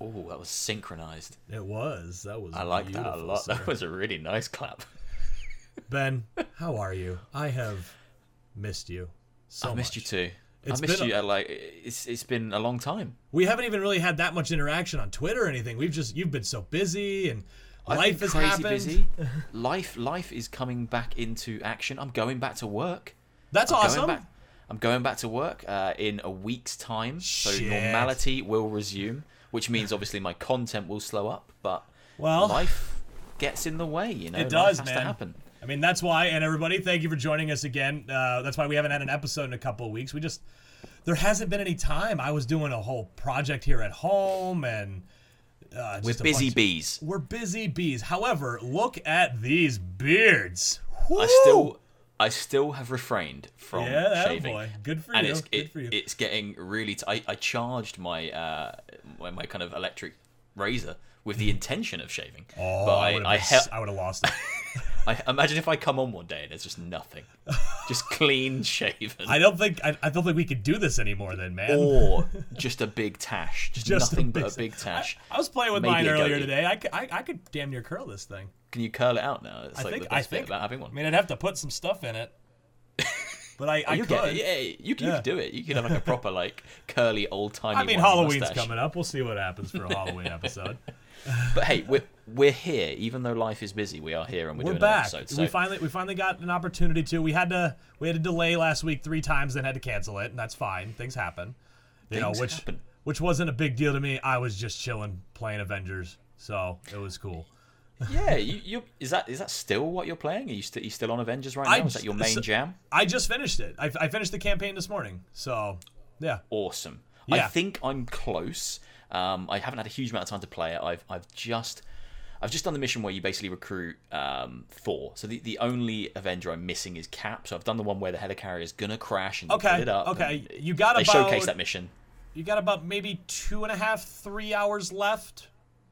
Oh, that was synchronized. It was. That was. I like that a lot. sir. That was a really nice clap. Ben, how are you? I have missed you so I missed much. you too. It's I missed been a- you. Like it's it's been a long time. We haven't even really had that much interaction on Twitter or anything. We've just you've been so busy and I've life has happened. busy. life life is coming back into action. I'm going back to work. That's I'm awesome. Going back, I'm going back to work uh, in a week's time, so Shit. normality will resume, which means obviously my content will slow up, but Well- life gets in the way. You know, It Life does, has man. to happen. I mean, that's why, and everybody, thank you for joining us again. Uh, that's why we haven't had an episode in a couple of weeks. We just, there hasn't been any time. I was doing a whole project here at home, and uh, We're busy bunch- bees. We're busy bees. However, look at these beards. I still, I still have refrained from yeah, shaving. boy. Good for and you. it's Good it, for you. it's getting really. T- I I charged my uh my, my kind of electric razor with the hmm. intention of shaving, oh, but I I would I, have he- I would have lost it. I imagine if I come on one day and there's just nothing, just clean shaven, I don't think I, I don't think we could do this anymore, then, man. or just a big tash, just, Just a nothing big- but a big tash. I was playing with Maybe mine earlier goatee. today. I, could- I, I could damn near curl this thing. Can you curl it out now? It's I like think the I best think bit about having one. I mean, I'd have to put some stuff in it, but I, oh, I you could. get, yeah, you, you Yeah. could do it. You could have like a proper like curly old timey. I mean, Halloween's coming up. We'll see what happens for a Halloween episode. But hey, we're we're here. Even though life is busy, we are here and we're, We're doing back. an episode. So We finally we finally got an opportunity to. We had to we had a delay last week three times, then had to cancel it, and that's fine. Things happen. You know, Things which happen. which wasn't a big deal to me. I was just chilling playing Avengers, so it was cool. Yeah, you, you is that is that still what you're playing? Are you still you still on Avengers right I now? Is that your main so- jam? I just finished it. I, I finished the campaign this morning, so yeah. Awesome. Yeah. I think I'm close. Um, I haven't had a huge amount of time to play it. I've I've just I've just done the mission where you basically recruit um, Thor. So the, the only Avenger I'm missing is Cap. So I've done the one where the helicarrier is gonna crash and Okay, it up. okay. You got They about showcase that mission. you got about maybe two and a half, three hours left.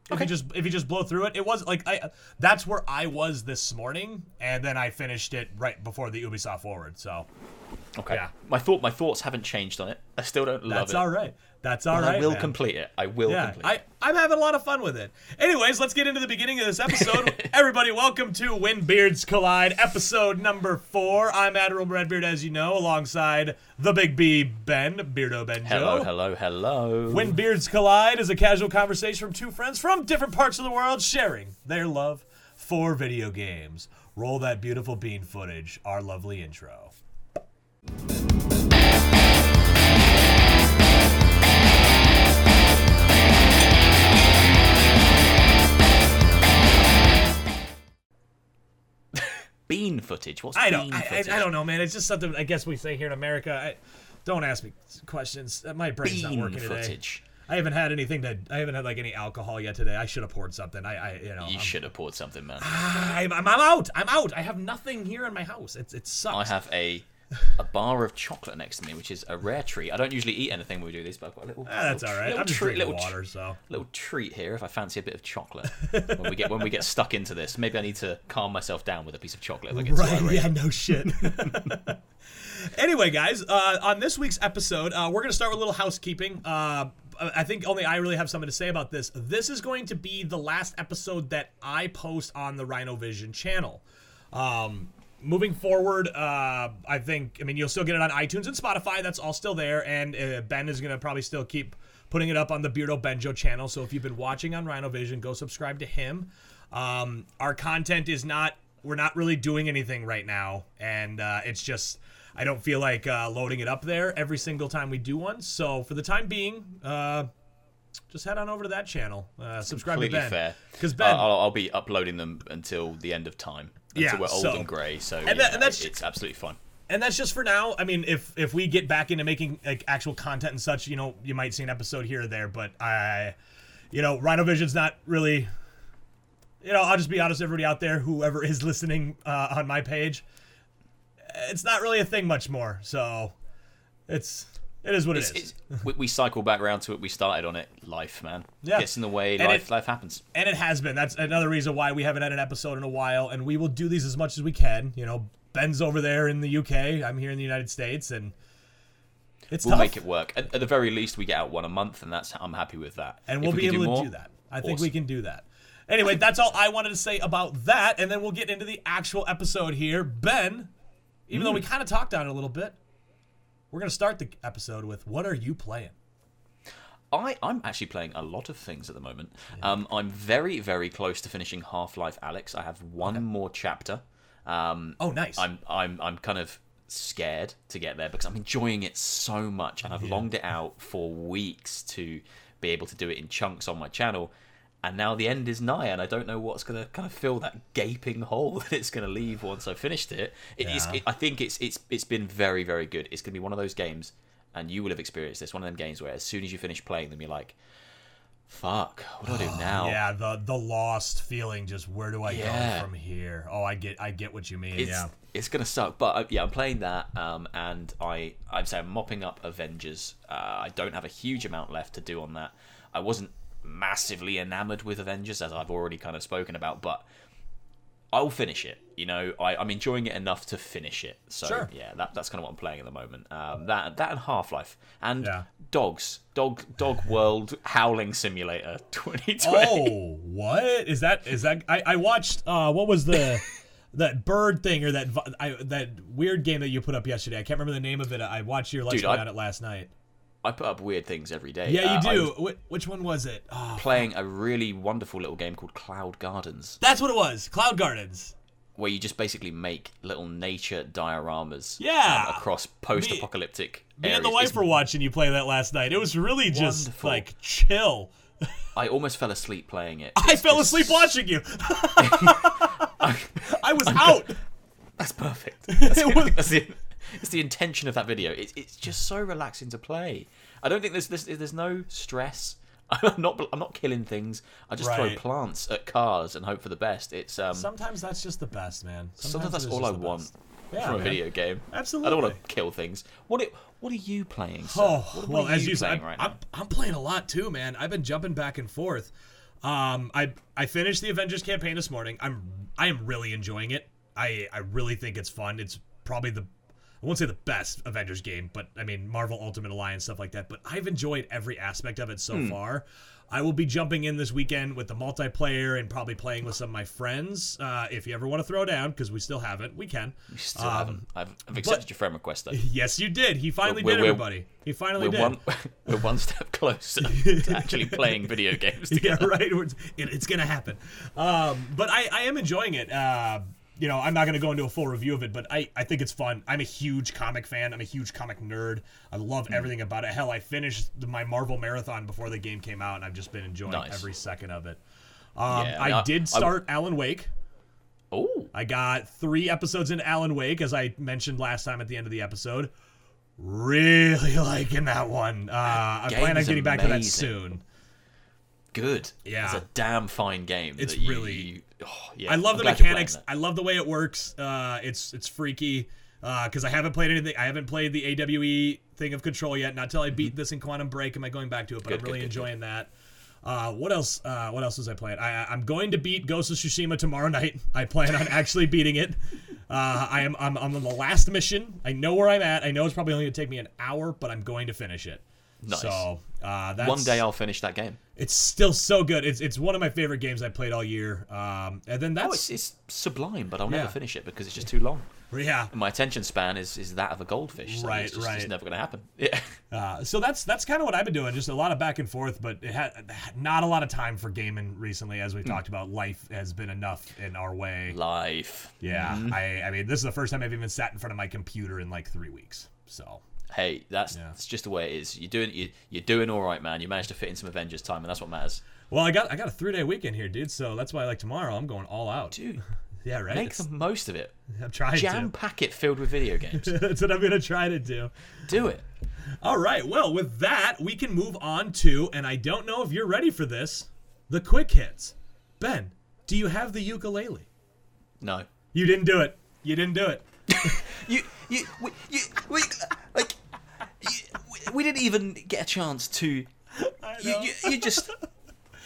If Okay. you just if you just blow through it, it was like I that's where I was this morning, and then I finished it right before the Ubisoft Forward. So Okay. Yeah. My thought my thoughts haven't changed on it. I still don't love that's it. That's all right. That's all right. I will man. complete it. I will Yeah, complete. I, I'm having a lot of fun with it. Anyways, let's get into the beginning of this episode. Everybody, welcome to When Beards Collide, episode number four. I'm Admiral Redbeard, as you know, alongside the Big B Ben, Beardo Benjo. Hello, hello, hello. When Beards Collide is a casual conversation from two friends from different parts of the world sharing their love for video games. Roll that beautiful bean footage, our lovely intro. Bean footage. What's I don't, bean I, I, footage? I don't know, man. It's just something I guess we say here in America. I, don't ask me questions. Uh, my brain's not Bean working today. I haven't had anything to. I haven't had like any alcohol yet today. I should have poured something. I, I you know, You should have poured something, man. I'm, I'm, I'm out. I'm out. I have nothing here in my house. It's it sucks. I have a a bar of chocolate next to me, which is a rare treat. I don't usually eat anything when we do this, but I've got a little. Ah, that's little, all right. Little I'm just treat, drinking little, water, so. little treat here if I fancy a bit of chocolate. when we get when we get stuck into this, maybe I need to calm myself down with a piece of chocolate. If I get Right? Yeah. No shit. anyway, guys, uh, on this week's episode, uh, we're gonna start with a little housekeeping. Uh, I think only I really have something to say about this. This is going to be the last episode that I post on the Rhino Vision channel. Um, moving forward, uh, I think I mean you'll still get it on iTunes and Spotify. That's all still there, and uh, Ben is gonna probably still keep putting it up on the Beardo Benjo channel. So if you've been watching on Rhino Vision, go subscribe to him. Um, our content is not we're not really doing anything right now, and uh, it's just I don't feel like uh, loading it up there every single time we do one. So for the time being, uh, just head on over to that channel. Uh, subscribe Completely to Ben. fair. Because Ben, I'll, I'll be uploading them until the end of time. Until Yeah, we're old so- and grey. So that- yeah, and that's- it's absolutely fine. and that's just for now. I mean, if if we get back into making like actual content and such, you know, you might see an episode here or there. But I, you know, Rhino Vision's not really. You know, I'll just be honest, everybody out there, whoever is listening uh, on my page, it's not really a thing much more. So, it's it is what it It's, it's, we, we cycle back around to it. We started on it. Life, man. Yeah. Gets in the way. And life, it- life happens. and it has been. That's another reason why we haven't had an episode in a while, and we will do these as much as we can. You know, Ben's over there in the UK. I'm here in the United States, and It's we'll tough. make it work. At, at the very least, we get out one a month, and that's I'm happy with that. and we'll we be able to more, do that. I think we can do that. Anyway, that's all I wanted to say about that, and then we'll get into the actual episode here. Ben, even though we Hmm. kind of talked on it a little bit, we're gonna start the episode with what are you playing? I, I'm actually playing a lot of things at the moment. Um, I'm very, very close to finishing Half Life Alyx. I have one more chapter. Um, Oh, nice. I'm, I'm, I'm kind of scared to get there because I'm enjoying it so much, and I've longed it out for weeks to be able to do it in chunks on my channel. And now the end is nigh, and I don't know what's going to kind of fill that gaping hole that it's going to leave once I've finished it. It is. Yeah. It, I think it's it's it's been very, very good. It's going to be one of those games, and you will have experienced this. One of them games where as soon as you finish playing them, you're like, "Fuck, what do I do now?" yeah, the the lost feeling. Just where do I Yeah. go from here? Oh, I get I get what you mean. it's yeah. it's gonna suck. But uh, yeah, I'm playing that, um, and I I'm saying I'm mopping up Avengers. Uh, I don't have a huge amount left to do on that. I wasn't massively enamored with Avengers, as I've already kind of spoken about, but I'll finish it. You know, I, I'm enjoying it enough to finish it. So Sure. yeah, that, that's kind of what I'm playing at the moment. Um, that that and Half Life and Yeah. Dogs, Dog Dog World Howling Simulator 2020. Oh, what is that? Is that I, I watched? Uh, what was the that bird thing or that I, that weird game that you put up yesterday? I can't remember the name of it. I watched your play on it last night. I put up weird things every day. Yeah, you Uh, do. was Wh- which one was it? Oh, playing a really wonderful little game called Cloud Gardens. that's what it was. Cloud Gardens. where you just basically make little nature dioramas Yeah. um, across post-apocalyptic Me areas. and the wife It's- were watching you play that last night. It was really just Wonderful. like chill. I almost fell asleep playing it. I fell asleep watching you. I was out. That's perfect. That's, It was- that's the, it's the intention of that video. It's, it's just so relaxing to play. I don't think there's there's, there's no stress. I'm not I'm not killing things. I just throw plants at cars and hope for the best. It's um Sometimes that's just the best, man. sometimes that's all I want. Yeah, from a video game. Absolutely, I don't want to kill things. What it, what are you playing? Sir? Oh, what, what well, as you said, right I'm? I'm playing a lot too, man. I've been jumping back and forth. Um, I I finished the Avengers campaign this morning. I'm I am really enjoying it. I I really think it's fun. It's probably the I won't say the best Avengers game, but I mean Marvel Ultimate Alliance stuff like that. But I've enjoyed every aspect of it so Hmm. far. I will be jumping in this weekend with the multiplayer and probably playing with some of my friends. Uh, if you ever want to throw down, because we still haven't, we can. We still Um, haven't. I've, I've accepted your friend request though. Yes, you did. He finally We're- did, we're- everybody. He finally We're did. one, we're one step closer to actually playing video games yeah, together. right. It's, it, it's gonna happen. Um, but I, I am enjoying it. Uh, you know, I'm not gonna go into a full review of it, but I, I think it's fun. I'm a huge comic fan. I'm a huge comic nerd. I love Hmm. everything about it. Hell, I finished the, my Marvel marathon before the game came out, and I've just been enjoying Nice. every second of it. Um, Yeah, I I- did I- start Alan Wake. Oh, I got three episodes in Alan Wake, as I mentioned last time at the end of the episode. Really liking that one. Uh, I plan on getting back to that soon. good. Yeah. It's a damn fine game. It's that you- really- you- oh, yeah, I love I'm the glad you're playing mechanics. I love the way it works. Uh, it's it's freaky because I haven't played anything. I haven't played the AWE thing of Control yet. Not till I beat this in Quantum Break am I going back to it. But Good, I'm really good, enjoying that. Uh, what else? Uh, what else was I playing? I, I'm going to beat Ghost of Tsushima tomorrow night. I plan on actually beating it. Uh, I am I'm, I'm on the last mission. I know where I'm at. I know it's probably only going to take me an hour, but I'm going to finish it. Nice. So uh, that's One day I'll finish that game. it's still so good. It's it's one of my favorite games I played all year. Um, and then Oh, that's it's, it's sublime, but I'll Yeah. never finish it because it's just too long. yeah. My attention span is, is that of a goldfish. So Right, it's just, right. It's never going to happen. Yeah. Uh, so that's that's kind of what I've been doing. Just a lot of back and forth, but it had not a lot of time for gaming recently. As we Hmm. talked about, life has been enough in our way. Life. Yeah, Mm-hmm. I I mean, this is the first time I've even sat in front of my computer in like three weeks. So Hey, that's Yeah. that's just the way it is. You're doing you, you're doing all right, man. You managed to fit in some Avengers time, and that's what matters. well, I got I got a three day weekend here, dude. So that's why like tomorrow I'm going all out. Dude, Yeah, right. make It's- the most of it. I'm trying to Jam pack it, filled with video games. that's what I'm gonna try to do. Do it. All right. Well, with that, we can move on to, and I don't know if you're ready for this, the quick hits. Ben, do you have the ukulele? No. You didn't do it. You didn't do it. You you we, you we we, didn't even get a chance to. You, you, you just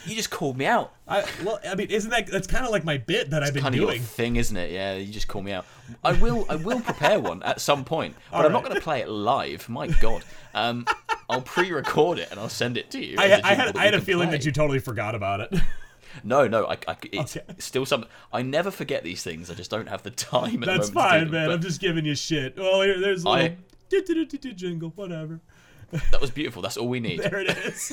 You just called me out. I, well, I mean, isn't that that's kind of like my bit that I've been doing. It's Kind of your thing, isn't it? Yeah, you just call me out. I will. I will prepare one at some point, but I'm not going to play it live. My God. Um, I'll pre-record it and I'll send it to you. I, I had I had a feeling play. that you totally forgot about it. No, no. I, I, it's Okay. still something. I never forget these things. I just don't have the time. At That's the moment to do fine, them, man. but I'm just giving you shit. Well, here, there's a I- little jingle, whatever. That was beautiful. That's all we need. There it is.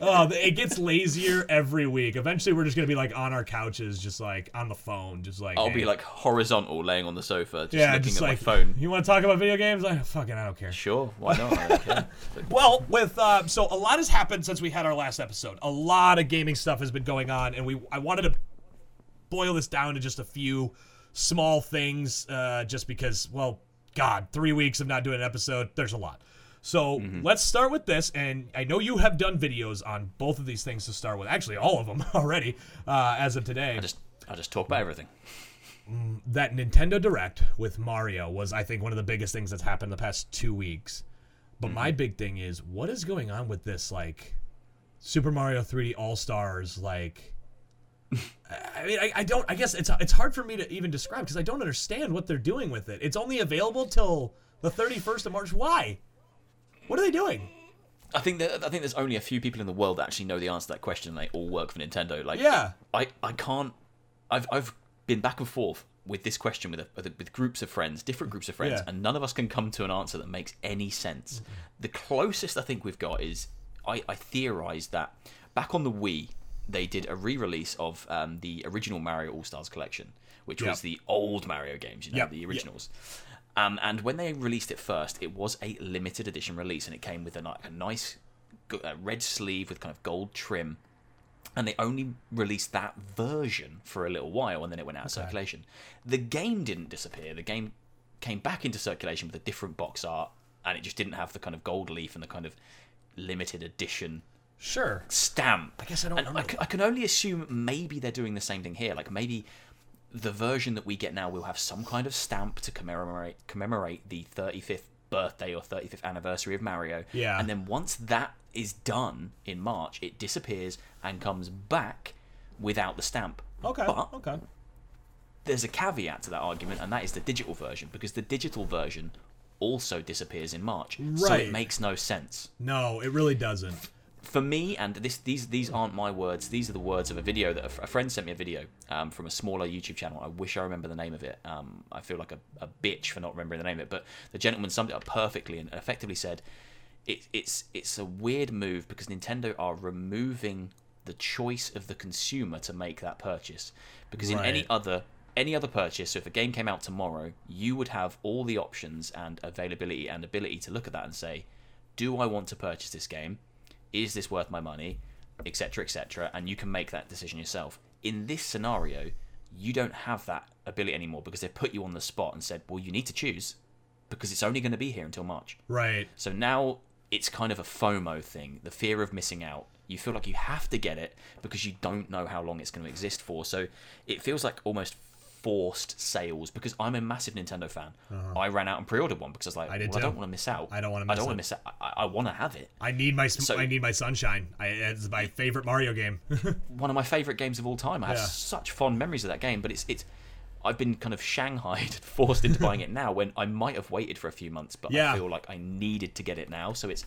oh, it gets lazier every week. Eventually, we're just gonna be like on our couches, just like on the phone, just like I'll hey. be like horizontal, laying on the sofa, just yeah, looking just at like my phone. You want to talk about video games? I fucking I don't care. Sure, why not? I don't care. Well, with uh, so a lot has happened since we had our last episode. A lot of gaming stuff has been going on, and we I wanted to boil this down to just a few small things, uh, just because, well, God, three weeks of not doing an episode, there's a lot. So let's start with this, and I know you have done videos on both of these things to start with. Actually, all of them already, uh, as of today. I just, I just talk about everything. that Nintendo Direct with Mario was, I think, one of the biggest things that's happened in the past two weeks. But Mm-hmm. my big thing is, what is going on with this, like, Super Mario 3D All Stars, like. I mean, I, I don't. I guess it's it's hard for me to even describe because I don't understand what they're doing with it. It's only available till the 31st of March. Why? What are they doing? I think that I think there's only a few people in the world that actually know the answer to that question. and They all work for Nintendo. Like, Yeah. I, I can't. I've, I've been back and forth with this question with, a, with, a- with groups of friends, different groups of friends, Yeah. and none of us can come to an answer that makes any sense. The closest I think we've got is I, I theorized that back on the Wii they did a re-release of um, the original Mario All Stars collection, which Yep. was the old Mario games, you know, Yep. the Yep. Um, and when they released it first, it was a limited edition release, and it came with a, a nice red sleeve with kind of gold trim. And they only released that version for a little while, and then it went out of circulation. The game didn't disappear. The game came back into circulation with a different box art, and it just didn't have the kind of gold leaf and the kind of limited edition Sure. stamp. I guess I don't I, know. c- I can only assume maybe they're doing the same thing here. Like maybe the version that we get now will have some kind of stamp to commemorate commemorate the 35th birthday or 35th anniversary of Mario. Yeah. And then once that is done in March, it disappears and comes back without the stamp. Okay. But okay. there's a caveat to that argument, and that is the digital version, because the digital version also disappears in March. Right. So it makes no sense No, it really doesn't. For me, and this these these aren't my words. These are the words of a video that a, a friend sent me a video um, from a smaller YouTube channel. I wish I remember the name of it. Um, I feel like a, a bitch for not remembering the name of it. But the gentleman summed it up perfectly and effectively said, it, "It's it's a weird move because Nintendo are removing the choice of the consumer to make that purchase. Because in any other any other purchase, so if a game came out tomorrow, you would have all the options and availability and ability to look at that and say, do I want to purchase this game? Is this worth my money? Etc. Etc. And you can make that decision yourself. In this scenario, you don't have that ability anymore because they put you on the spot and said, well, you need to choose because it's only going to be here until March. Right. So now it's kind of a FOMO thing, the fear of missing out. You feel like you have to get it because you don't know how long it's going to exist for. So it feels like almost forced sales because I'm a massive Nintendo fan. I ran out and pre-ordered one because I was like, Uh-huh. I well, I don't want to miss out. I don't wanna I miss don't want to miss out. I, I want to have it. I need my So- I need my sunshine. I, it's my favorite Mario game. One of my favorite games of all time. I have Yeah. such fond memories of that game, but it's it's. I've been kind of shanghaied, forced into buying it now when I might have waited for a few months, but Yeah. I feel like I needed to get it now. So it's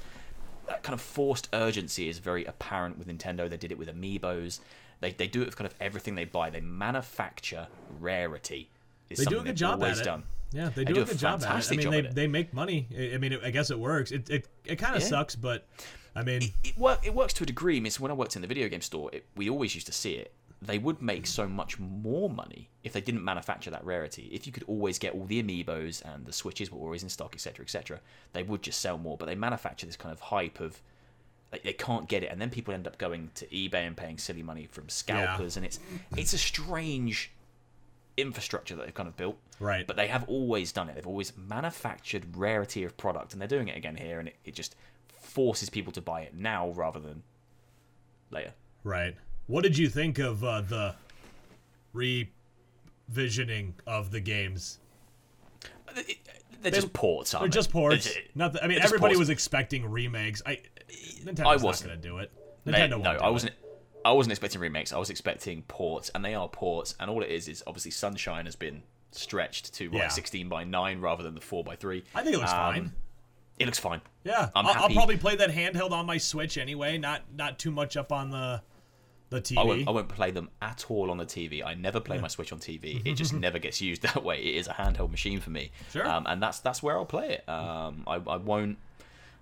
that kind of forced urgency is very apparent with Nintendo. They did it with amiibos. They, they do it with kind of everything they buy. They manufacture rarity. They do a good job at it. done. Yeah, they They do, do a good job at it. I mean, they, it. they make money. I mean, I guess it works. It it, it kind of Yeah. sucks, but I mean, it, work, it works to a degree. I mean, so when I worked in the video game store, it, we always used to see it. They would make so much more money if they didn't manufacture that rarity. If you could always get all the amiibos and the switches were always in stock, etc., etc., they would just sell more. But they manufacture this kind of hype of like they can't get it, and then people end up going to eBay and paying silly money from scalpers, and it's it's a strange infrastructure that they've kind of built. Right. But they have always done it. They've always manufactured rarity of product, and they're doing it again here, and it, it just forces people to buy it now rather than later. right. What did you think of uh, the revisioning of the games? They're just ports, They're aren't just they? ports. They're- Not. I mean, everybody ports. was expecting remakes. I Nintendo's I wasn't. going to do it. Nintendo no, I it. wasn't. I wasn't expecting remakes. I was expecting ports, and they are ports. And all it is is obviously Sunshine has been stretched to what, Yeah. 16 by 9 rather than the 4 by 3. I think it looks Um, fine. It looks fine. Yeah, I'm I'll, I'll probably play that handheld on my Switch anyway. Not not too much up on the the TV. I won't, I won't play them at all on the TV. I never play my Switch on TV. It just never gets used that way. It is a handheld machine for me. Sure. Um, and that's that's where I'll play it. Um, I, I won't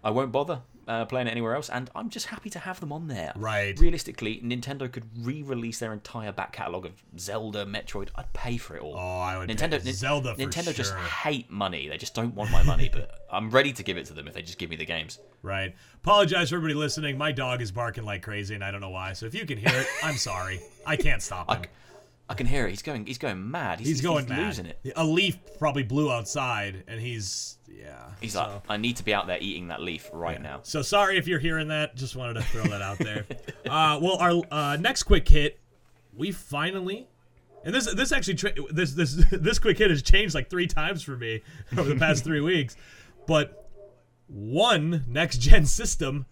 I won't bother uh, playing it anywhere else. And I'm just happy to have them on there. Right. Realistically, Nintendo could re-release their entire back catalogue of Zelda, Metroid. I'd pay for it all. Oh, I would Nintendo, Nin- Zelda for Nintendo just hate money. They just don't want my money. but I'm ready to give it to them if they just give me the games. Right. Apologize for everybody listening. My dog is barking like crazy, and I don't know why. So if you can hear it, I'm sorry. I can't stop him. I can hear it. He's going. He's going mad. He's, He's going he's mad. losing it. A leaf probably blew outside, and he's yeah. He's so. like, I need to be out there eating that leaf right now. So sorry if you're hearing that. Just wanted to throw that out there. uh, well, our uh, next quick hit, we finally, and this this actually tra- this this this quick hit has changed like three times for me over the past three weeks, but one next gen system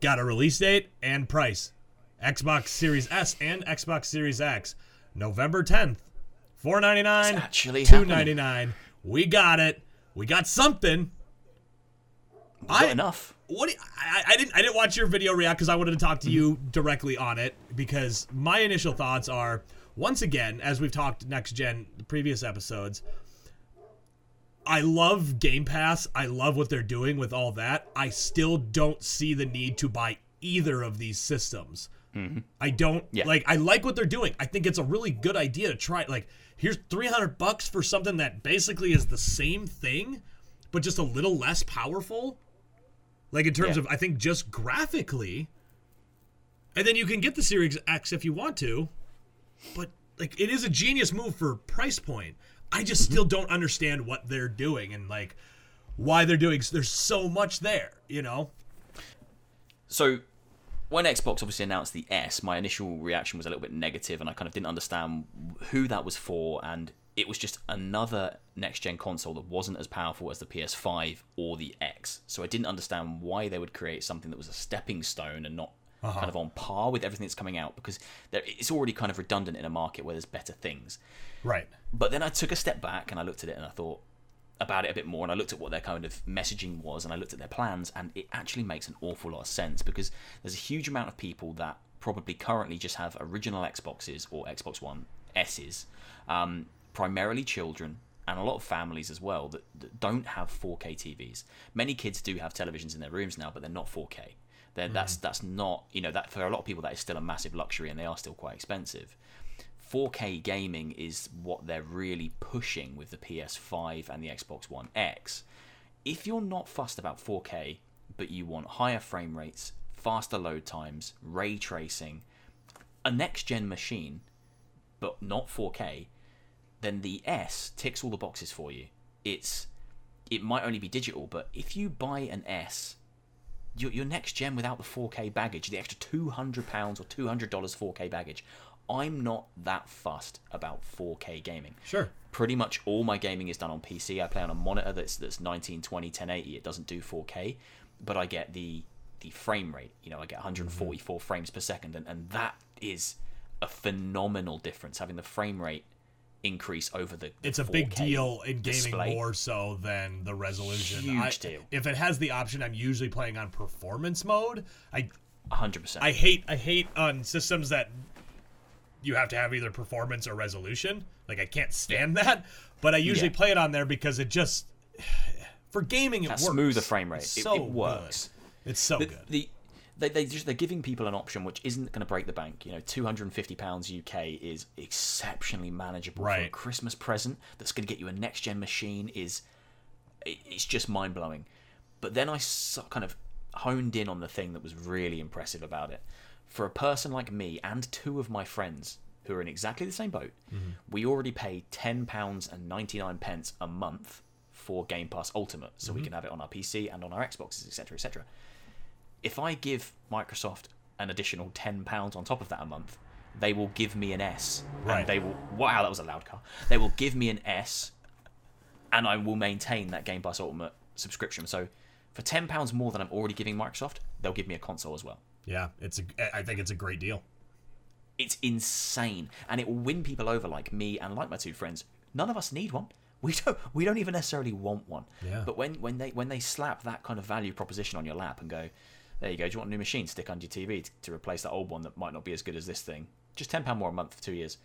got a release date and price. Xbox Series S and Xbox Series X, November 10th, four ninety nine, It's actually two happening. We got it. We got something. Got I- enough. What you- I, I didn't I didn't watch your video react because I wanted to talk to you directly on it because my initial thoughts are once again as we've talked next gen the previous episodes I love Game Pass. I love what they're doing with all that. I still don't see the need to buy either of these systems. Mm-hmm. I don't Yeah. like I like what they're doing. I think it's a really good idea to try like here's 300 bucks for something that basically is the same thing but just a little less powerful. Like in terms Yeah. of I think just graphically. And then you can get the Series X if you want to. But like it is a genius move for price point. I just mm-hmm. still don't understand what they're doing and like why they're doing there's so much there, you know? So when Xbox obviously announced the S, my initial reaction was a little bit negative, and I kind of didn't understand who that was for, and it was just another next gen console that wasn't as powerful as the PS5 or the X. So I didn't understand why they would create something that was a stepping stone and not uh-huh. kind of on par with everything that's coming out because it's already kind of redundant in a market where there's better things. Right. But then I took a step back and I looked at it and I thought about it a bit more and I looked at what their kind of messaging was and I looked at their plans and it actually makes an awful lot of sense because there's a huge amount of people that probably currently just have original Xboxes or Xbox One S's, um, primarily children and a lot of families as well that, that don't have 4K TVs. Many kids do have televisions in their rooms now, but they're not 4K. They're, That's that's not you know that for a lot of people that is still a massive luxury and they are still quite expensive. 4K gaming is what they're really pushing with the PS5 and the Xbox One X. If you're not fussed about 4K, but you want higher frame rates, faster load times, ray tracing, a next gen machine, but not 4K, then the S ticks all the boxes for you. It's it might only be digital, but if you buy an S, your, your next gen without the 4K baggage, the extra £200 or $200 4K baggage, I'm not that fussed about 4K gaming. Sure. Pretty much all my gaming is done on PC. I play on a monitor that's that's 1920 1080. It doesn't do 4K, but I get the the frame rate. You know, I get 144 mm-hmm. frames per second, and, and that is a phenomenal difference. Having the frame rate increase over the, the It's a big 4K deal in gaming display. more so than the resolution. Huge I- deal. If it has the option, I'm usually playing on performance mode. I 100%. I hate I hate on systems that you have to have either performance or resolution. Like I can't stand that. But I usually Yeah. play it on there because it just for gaming it that works. smoother frame rate. It's It, so it works. Good. It's so the, good. the they, they just they're giving people an option which isn't going to break the bank. You know, two hundred and fifty pounds UK is exceptionally manageable for a Right. Christmas present. That's going to get you a next gen machine. Is it- it's just mind blowing. But then I so- kind of honed in on the thing that was really impressive about it. For a person like me and two of my friends who are in exactly the same boat, mm-hmm. we already pay ten pounds and ninety nine pence a month for Game Pass Ultimate, so we mm-hmm. can have it on our PC and on our Xboxes, etc., etc. If I give Microsoft an additional ten pounds on top of that a month, they will give me an S, Right. and they will. Wow, that was a loud car. They will give me an S, and I will maintain that Game Pass Ultimate subscription. So, for ten pounds more than I'm already giving Microsoft, they'll give me a console as well. Yeah, it's a I think it's a great deal. It's insane, and it will win people over like me and like my two friends. None of us need one. We don't. We don't even necessarily want one. Yeah. But when when they when they slap that kind of value proposition on your lap and go, there you go. Do you want a new machine? Stick under your TV to, to replace that old one that might not be as good as this thing. Just ten pound more a month for two years.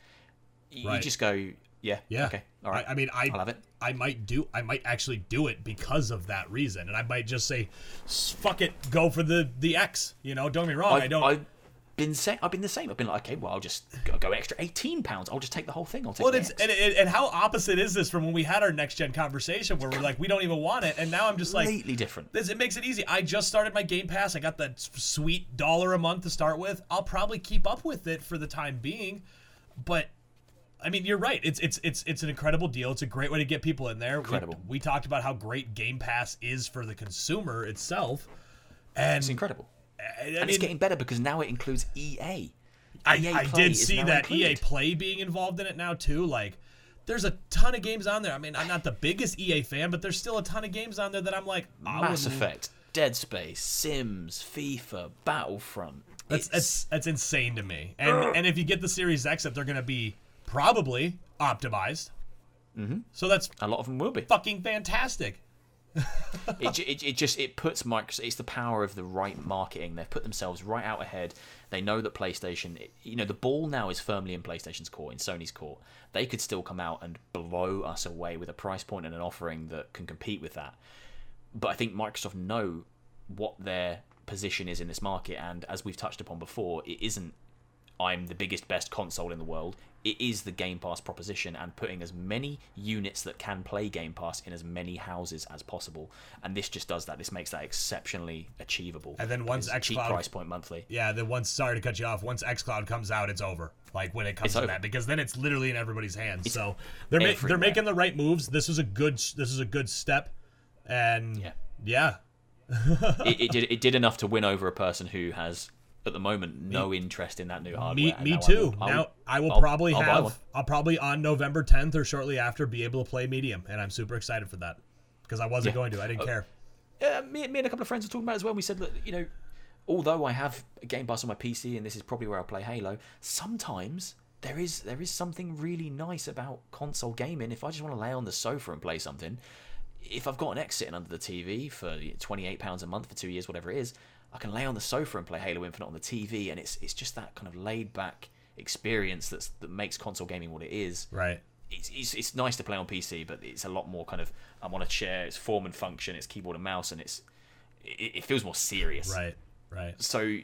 You Right. just go, yeah, Yeah. okay, all right. I, I mean, I it. I might do. I might actually do it because of that reason, and I might just say, "Fuck it, go for the the X." You know, don't get me wrong. I've, I don't. I've been sa- I've been the same. I've been like, okay, well, I'll just go, go extra eighteen pounds. I'll just take the whole thing. I'll take well, the it's X. and, and, and how opposite is this from when we had our next gen conversation where we're like, we don't even want it, and now I'm just like, completely different. This, it makes it easy. I just started my Game Pass. I got that sweet dollar a month to start with. I'll probably keep up with it for the time being, but I mean, you're right. It's it's it's it's an incredible deal. It's a great way to get people in there. We- Incredible. We, talked about how great Game Pass is for the consumer itself, and It's incredible. I, I and mean, it's getting better because now it includes EA. I, EA I did see that EA. Play being involved in it now too. Like, there's a ton of games on there. I mean, I'm not the biggest EA fan, but there's still a ton of games on there that I'm like, I Mass Effect, Dead Space, Sims, FIFA, Battlefront. That's It's- that's that's insane to me. And and if you get the Series X, that they're gonna be probably optimized. Mm-hmm. So that's a lot of them will be. fucking fantastic. it, it, it just it puts Microsoft. It's the power of the right marketing. They've put themselves right out ahead. They know that PlayStation. You know the ball now is firmly in PlayStation's court, in Sony's court. They could still come out and blow us away with a price point and an offering that can compete with that. But I think Microsoft know what their position is in this market, and as we've touched upon before, it isn't I'm the biggest, best console in the world. It is the Game Pass proposition and putting as many units that can play Game Pass in as many houses as possible. And this just does that. This makes that exceptionally achievable. And then once It's a cheap price point monthly. Yeah, then once sorry to cut you off. Once XCloud comes out, it's over. Like when it comes It's to over. that, because then it's literally in everybody's hands. so they're ma- they're making the right moves. This is a good this is a good step, and Yeah. yeah, it, it did it did enough to win over a person who has at the moment no interest in that new hardware. me me now I too. will- I now will- I will I'll- probably I'll have. I'll probably on November 10th or shortly after be able to play medium, and I'm super excited for that because I wasn't Yeah. going to. I didn't care. uh, me, me and a couple of friends were talking about it as well. We said that you know, although I have a Game Pass on my PC and this is probably where I'll play Halo, sometimes there is there is something really nice about console gaming. If I just want to lay on the sofa and play something, if I've got an X sitting under the TV for twenty eight pounds a month for two years, whatever it is, I can lay on the sofa and play Halo Infinite on the TV, and it's it's just that kind of laid back experience that's that makes console gaming what it is Right. it's, it's, it's nice to play on PC, but it's a lot more kind of I'm on a chair. It's form and function. It's keyboard and mouse, and it's it, it feels more serious. Right. Right. So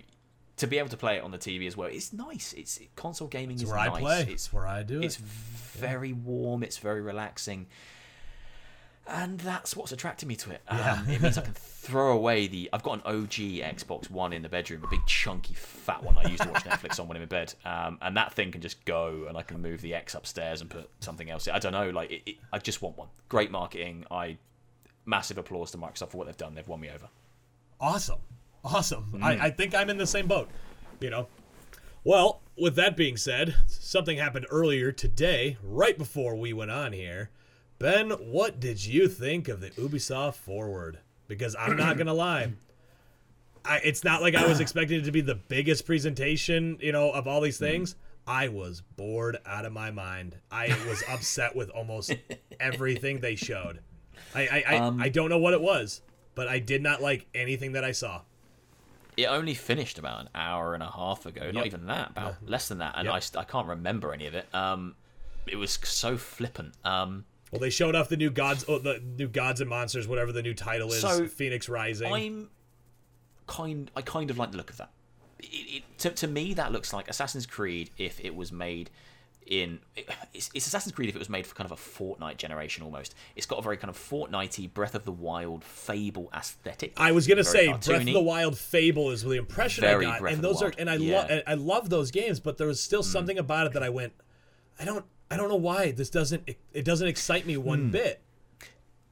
to be able to play it on the TV as well, it's nice. It's console gaming is It's where nice. I play. It's It's where I do it. it's it. very warm. It's very relaxing. And that's what's attracted me to it. Yeah. Um, it means I can throw away the. I've got an OG Xbox One in the bedroom, a big chunky fat one I used to watch Netflix on when I'm in bed, um, and that thing can just go, and I can move the X upstairs and put something else. in. I don't know, like it, it, I just want one. Great marketing. I massive applause to Microsoft for what they've done. They've won me over. Awesome. Awesome. Mm. I, I think I'm in the same boat. You know. Well, with that being said, something happened earlier today, right before we went on here. Ben, what did you think of the Ubisoft Forward? Because I'm not gonna lie. I, it's not like I was expecting it to be the biggest presentation, you know, of all these things. I was bored out of my mind. I was upset with almost everything they showed. I I, I, Um, I don't know what it was, but I did not like anything that I saw. It only finished about an hour and a half ago. Not even that, about less than that, and Yep. I, I can't remember any of it. Um, it was so flippant. Um, Well, they showed off the new gods, oh, the new gods and monsters, whatever the new title is, So, Fenyx Rising. I'm kind. I kind of like the look of that. It, it, to, to me, that looks like Assassin's Creed if it was made in. It's, it's Assassin's Creed if it was made for kind of a Fortnite generation almost. It's got a very kind of Fortnitey, Breath of the Wild, Fable aesthetic. I was gonna say Breath of the Wild Fable is the impression Very I got, Breath and those are, and I yeah. love, I love those games, but there was still Hmm. something about it that I went, I don't, I don't know why this doesn't, it, it doesn't excite me Hmm. one bit.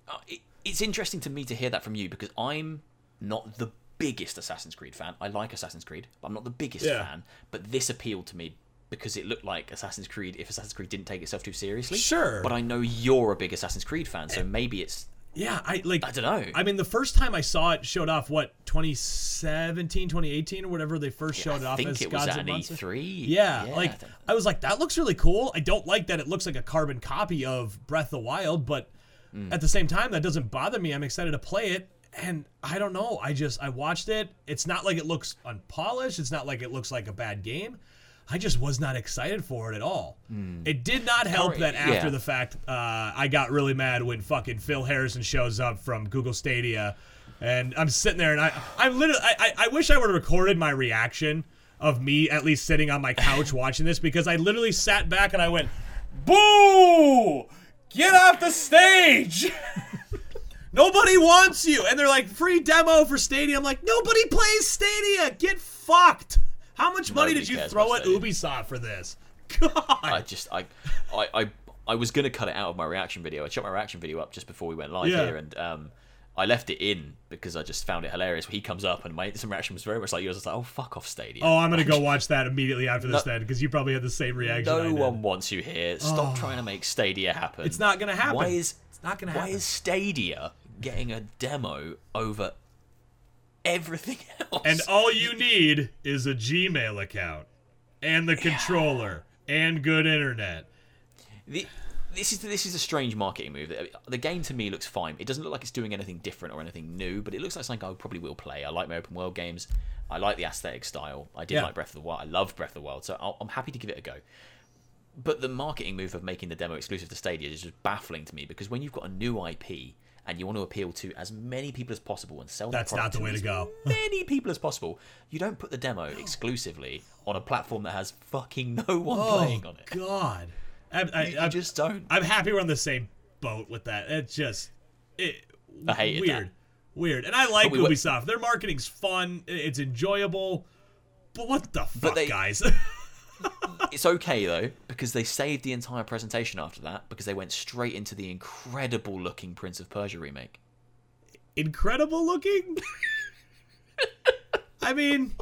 Uh, it, it's interesting to me to hear that from you because I'm not the biggest Assassin's Creed fan. I like Assassin's Creed, but I'm not the biggest Yeah. fan. But this appealed to me because it looked like Assassin's Creed if Assassin's Creed didn't take itself too seriously. Sure. But I know you're a big Assassin's Creed fan, so maybe it's Yeah, I like. I don't know. I mean, the first time I saw it showed off what 2017, 2018, or whatever they first showed it I off think as it was Gods and Monsters. E3. Yeah, I like think- I was like, that looks really cool. I don't like that it looks like a carbon copy of Breath of the Wild, but Mm. at the same time, that doesn't bother me. I'm excited to play it, and I don't know. I just I watched it. It's not like it looks unpolished. It's not like it looks like a bad game. I just was not excited for it at all. It did not help Alright, that after yeah. the fact, uh, I got really mad when fucking Phil Harrison shows up from Google Stadia, and I'm sitting there and I, I'm literally, I, I, I wish I would have recorded my reaction of me at least sitting on my couch watching this because I literally sat back and I went, "Boo! Get off the stage!" Nobody wants you, and they're like free demo for Stadia. I'm like, nobody plays Stadia. Get fucked. How much money Nobody did you cares throw about at Stadia. Ubisoft for this? God. I just I I I, I was gonna cut it out of my reaction video. I shot my reaction video up just before we went live Yeah. here, and um, I left it in because I just found it hilarious. He comes up and my instant reaction was very much like yours. I was like, "Oh fuck off, Stadia." Oh, I'm gonna go watch that immediately after this then, because you probably had the same reaction. I no did. one wants you here. Stop trying to make Stadia happen. It's not gonna happen. Why is It's not gonna why happen. is Stadia getting a demo over everything else? And all you need is a Gmail account and the controller and good internet. The, this is this is a strange marketing move. The game to me looks fine. It doesn't look like it's doing anything different or anything new, but it looks like something I probably will play. I like my open world games. I like the aesthetic style. I did Yeah. like Breath of the Wild. I love Breath of the Wild, so I'll, I'm happy to give it a go. But the marketing move of making the demo exclusive to Stadia is just baffling to me because when you've got a new IP and you want to appeal to as many people as possible and sell That's not product the way to as go. many people as possible, you don't put the demo exclusively on a platform that has fucking no one Oh playing on it. God, I, I, You I'm just don't. I'm happy we're on the same boat with that. It's just it I hated weird, that. weird. And I like we were- Ubisoft. Their marketing's fun. It's enjoyable. But what the fuck, they- guys? It's okay though because they saved the entire presentation after that because they went straight into the incredible looking Prince of Persia remake. Incredible looking. I mean,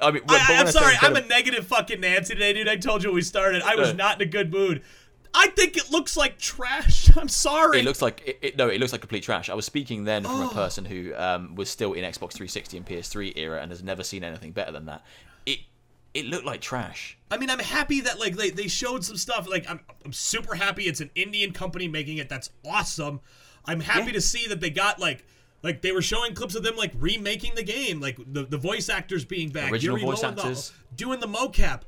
I mean, I, when I'm I say sorry. I'm a negative fucking Nancy today, dude. I told you when we started. I was not in a good mood. I think it looks like trash. I'm sorry. It looks like it, it, no, it looks like complete trash. I was speaking then from a person who um, was still in Xbox 360 and PS3 era and has never seen anything better than that. It it looked like trash. I mean, I'm happy that like they, they showed some stuff. Like I'm I'm super happy it's an Indian company making it. That's awesome. I'm happy Yeah. to see that they got like like they were showing clips of them like remaking the game, like the, the voice actors being back, Original Yuri voice Lowenthal actors. doing the mocap.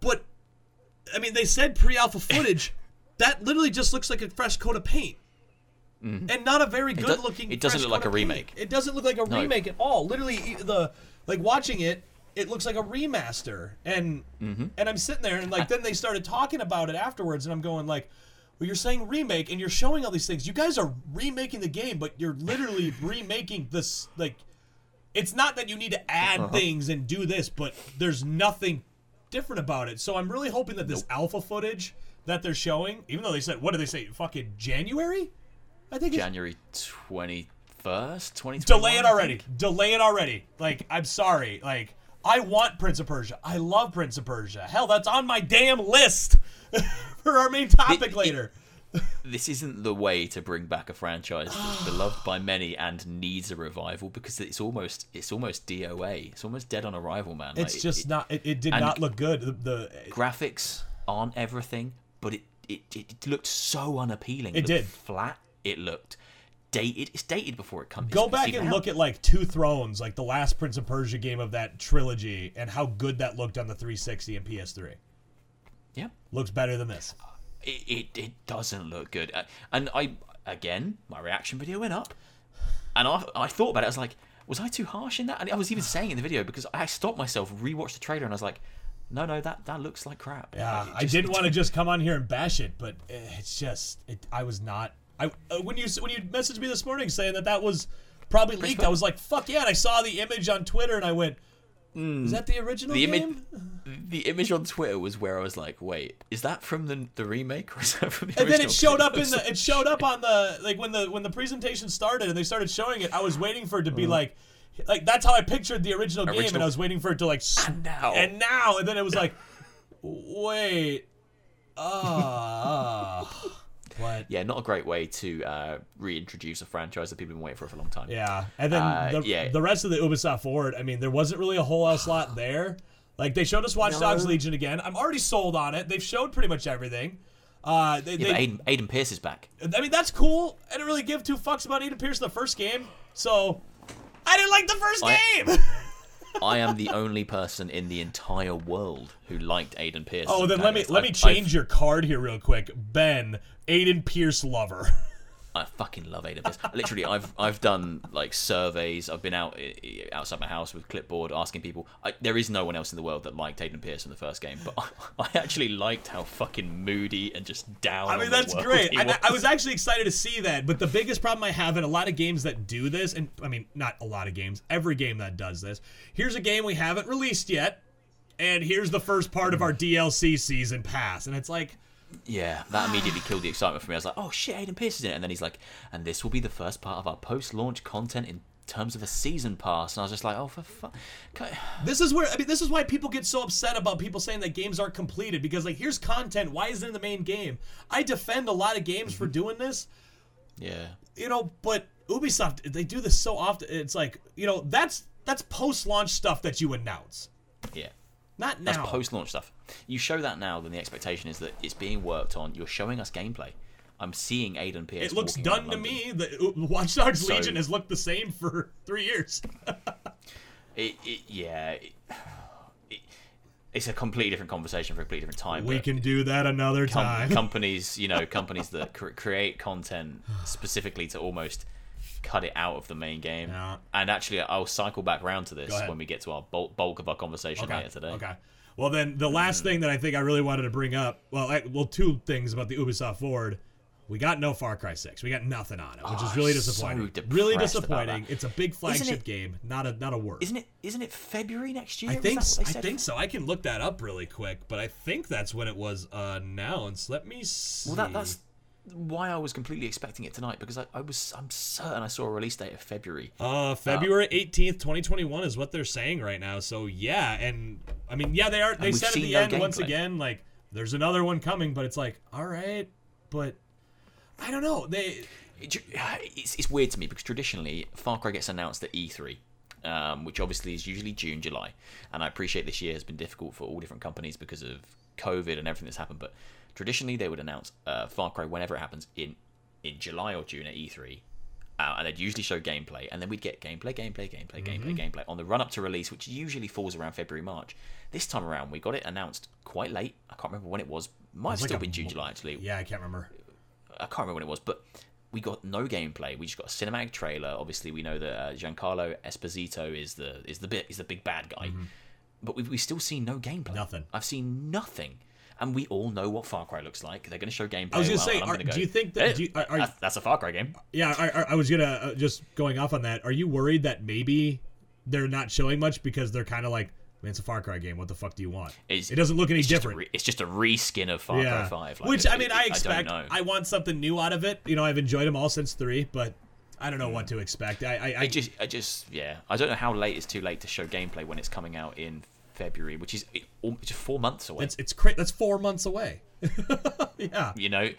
But I mean, they said pre-alpha footage. that literally just looks like a fresh coat of paint. And not a very good looking. Mm-hmm. it doesn't look like a of paint. remake. It doesn't look like a No. remake at all. Literally, the like watching it, it looks like a remaster. And Mm-hmm. and I'm sitting there and like then they started talking about it afterwards, and I'm going like, well, you're saying remake, and you're showing all these things. You guys are remaking the game, but you're literally remaking this like. It's not that you need to add Uh-huh. things and do this, but there's nothing different about it. So I'm really hoping that this alpha footage that they're showing, even though they said, what did they say? Fucking January? I think it's January 21st, 2021. delay it already. Delay it already. Like, I'm sorry. Like, I want Prince of Persia. I love Prince of Persia. Hell, that's on my damn list for our main topic it- later. This isn't the way to bring back a franchise that's beloved by many and needs a revival because it's almost it's almost DOA. It's almost dead on arrival, man. It's it- just it- not. It, it did not look good. The, the graphics aren't everything, but it, it, it looked so unappealing. It looked did. flat. It looked dated. It's dated before it comes. go back and even look at like Two Thrones, like the last Prince of Persia game of that trilogy, and how good that looked on the 360 and PS3. Yeah, Looks better than this. it, it it doesn't look good. Uh, And I again, my reaction video went up, and I I thought about it. I was like, was I too harsh in that? And I was even saying in the video because I stopped myself, rewatched the trailer, and I was like, no, no, that that looks like crap. Yeah, Like, it I didn't want to just come on here and bash it, but eh, it's just it, I was not. I uh, when you when you messaged me this morning saying that that was probably leaked, I was like, "Fuck yeah!" And I saw the image on Twitter, and I went, "Is that the original the game?" image the image on Twitter was where I was like, wait, is that from the the remake or is that from the and then it showed up in the it showed up on the like when the when the presentation started and they started showing it. I was waiting for it to be like. Like that's how I pictured the original, game, and I was waiting for it to like. And now. and now, and then it was like, wait, ah, What? Yeah, not a great way to uh, reintroduce a franchise that people have been waiting for for a long time. Yeah, and then Uh, the, yeah. the rest of the Ubisoft Forward, I mean, there wasn't really a whole else lot there. Like they showed us Watch Dogs Legion again. I'm already sold on it. They've showed pretty much everything. Uh, they, Yeah, they, but Aiden, Aiden Pearce is back. I mean, that's cool. I didn't really give two fucks about Aiden Pearce in the first game, so I didn't like the first I- game. I am the only person in the entire world who liked Aiden Pearce. oh, then let me let me I've- change your card here real quick. Ben, Aiden Pearce lover. I fucking love Aiden Pearce. Literally, I've I've done like surveys. I've been out i- i- outside my house with clipboard asking people. I, there is no one else in the world that liked Aiden Pearce in the first game, but I, I actually liked how fucking moody and just down. I mean, that's great. he I, I was. was actually excited to see that. But the biggest problem I have in a lot of games that do this, and I mean, not a lot of games, every game that does this, here's a game we haven't released yet, and here's the first part of our DLC season pass. And it's like, Yeah, that immediately killed the excitement for me. I was like, oh shit, Aiden Pearce is in it. And then he's like, and this will be the first part of our post launch content in terms of a season pass. And I was just like, oh, for fuck. this is where, I mean, this is why people get so upset about people saying that games aren't completed because, like, here's content. Why isn't it in the main game? I defend a lot of games for mm-hmm. doing this. Yeah. you know, but Ubisoft they do this so often. It's like you know that's that's post launch stuff that you announce, Yeah. Not now. That's post launch stuff. You show that now, then the expectation is that it's being worked on. You're showing us gameplay. I'm seeing Aiden Pearce. it looks done to me. The Watch Dogs So- Legion has looked the same for three years. It, it, yeah. It, it, it's a completely different conversation for a completely different time. we can do that another com- time. companies, you know, companies that cr- create content specifically to almost cut it out of the main game. Yeah. And actually, I'll cycle back around to this when we get to our bulk, bulk of our conversation okay. later today. Okay. Well, then the Mm. last thing that I think I really wanted to bring up, well, I, well, two things about the Ubisoft Forward. We got no Far Cry 6. We got nothing on it, which is Oh, really disappointing. depressed really disappointing. It's a big flagship it- game, not a not a word. Isn't it? Isn't it February next year? I think that s- what they I think so. I can look that up really quick, but I think that's when it was announced. Let me see. Well, that, that's why I was completely expecting it tonight because I, I was I'm certain I saw a release date of February. uh February eighteenth, twenty twenty one is what they're saying right now. So yeah, and I mean yeah, they are. They said at the no end once again like there's another one coming, but it's like all right, but I don't know. They it's, it's weird to me because traditionally Far Cry gets announced at E3, um, which obviously is usually June, July. And I appreciate this year has been difficult for all different companies because of COVID and everything that's happened. But traditionally they would announce uh, Far Cry whenever it happens in in July or June at E3. Uh, and they'd usually show gameplay, and then we'd get gameplay, gameplay, gameplay, gameplay, gameplay on the run up to release, which usually falls around February, March. This time around, we got it announced quite late. I can't remember when it was. Might have like still been June, mo- July, actually. yeah, I can't remember. I can't remember when it was, but we got no gameplay. We just got a cinematic trailer. Obviously, we know that uh, Giancarlo Esposito is the is the bit is the big bad guy, but we we still seen no gameplay. Mm-hmm. Nothing. I've seen nothing, and we all know what Far Cry looks like. They're going to show gameplay. I was gonna well, say, are- gonna go, do you think that- "Eh, you- are- are- that's, that's a Far Cry game? Yeah, I, I, I was gonna uh, just going off on that. Are you worried that maybe they're not showing much because they're kind of like, man, it's a Far Cry game. What the fuck do you want? It's- it doesn't look any It's just, different. re, it's just a reskin of Far yeah, Cry Five. Like, which I mean, I expect. know. I, want something new out of it. You know, I've enjoyed them all since three, but I don't know what to expect. I, I, I I just, I just, yeah, I don't know how late it's too late to show gameplay when it's coming out in February, which is just four months away. it's it's cra- That's four months away. yeah. You know,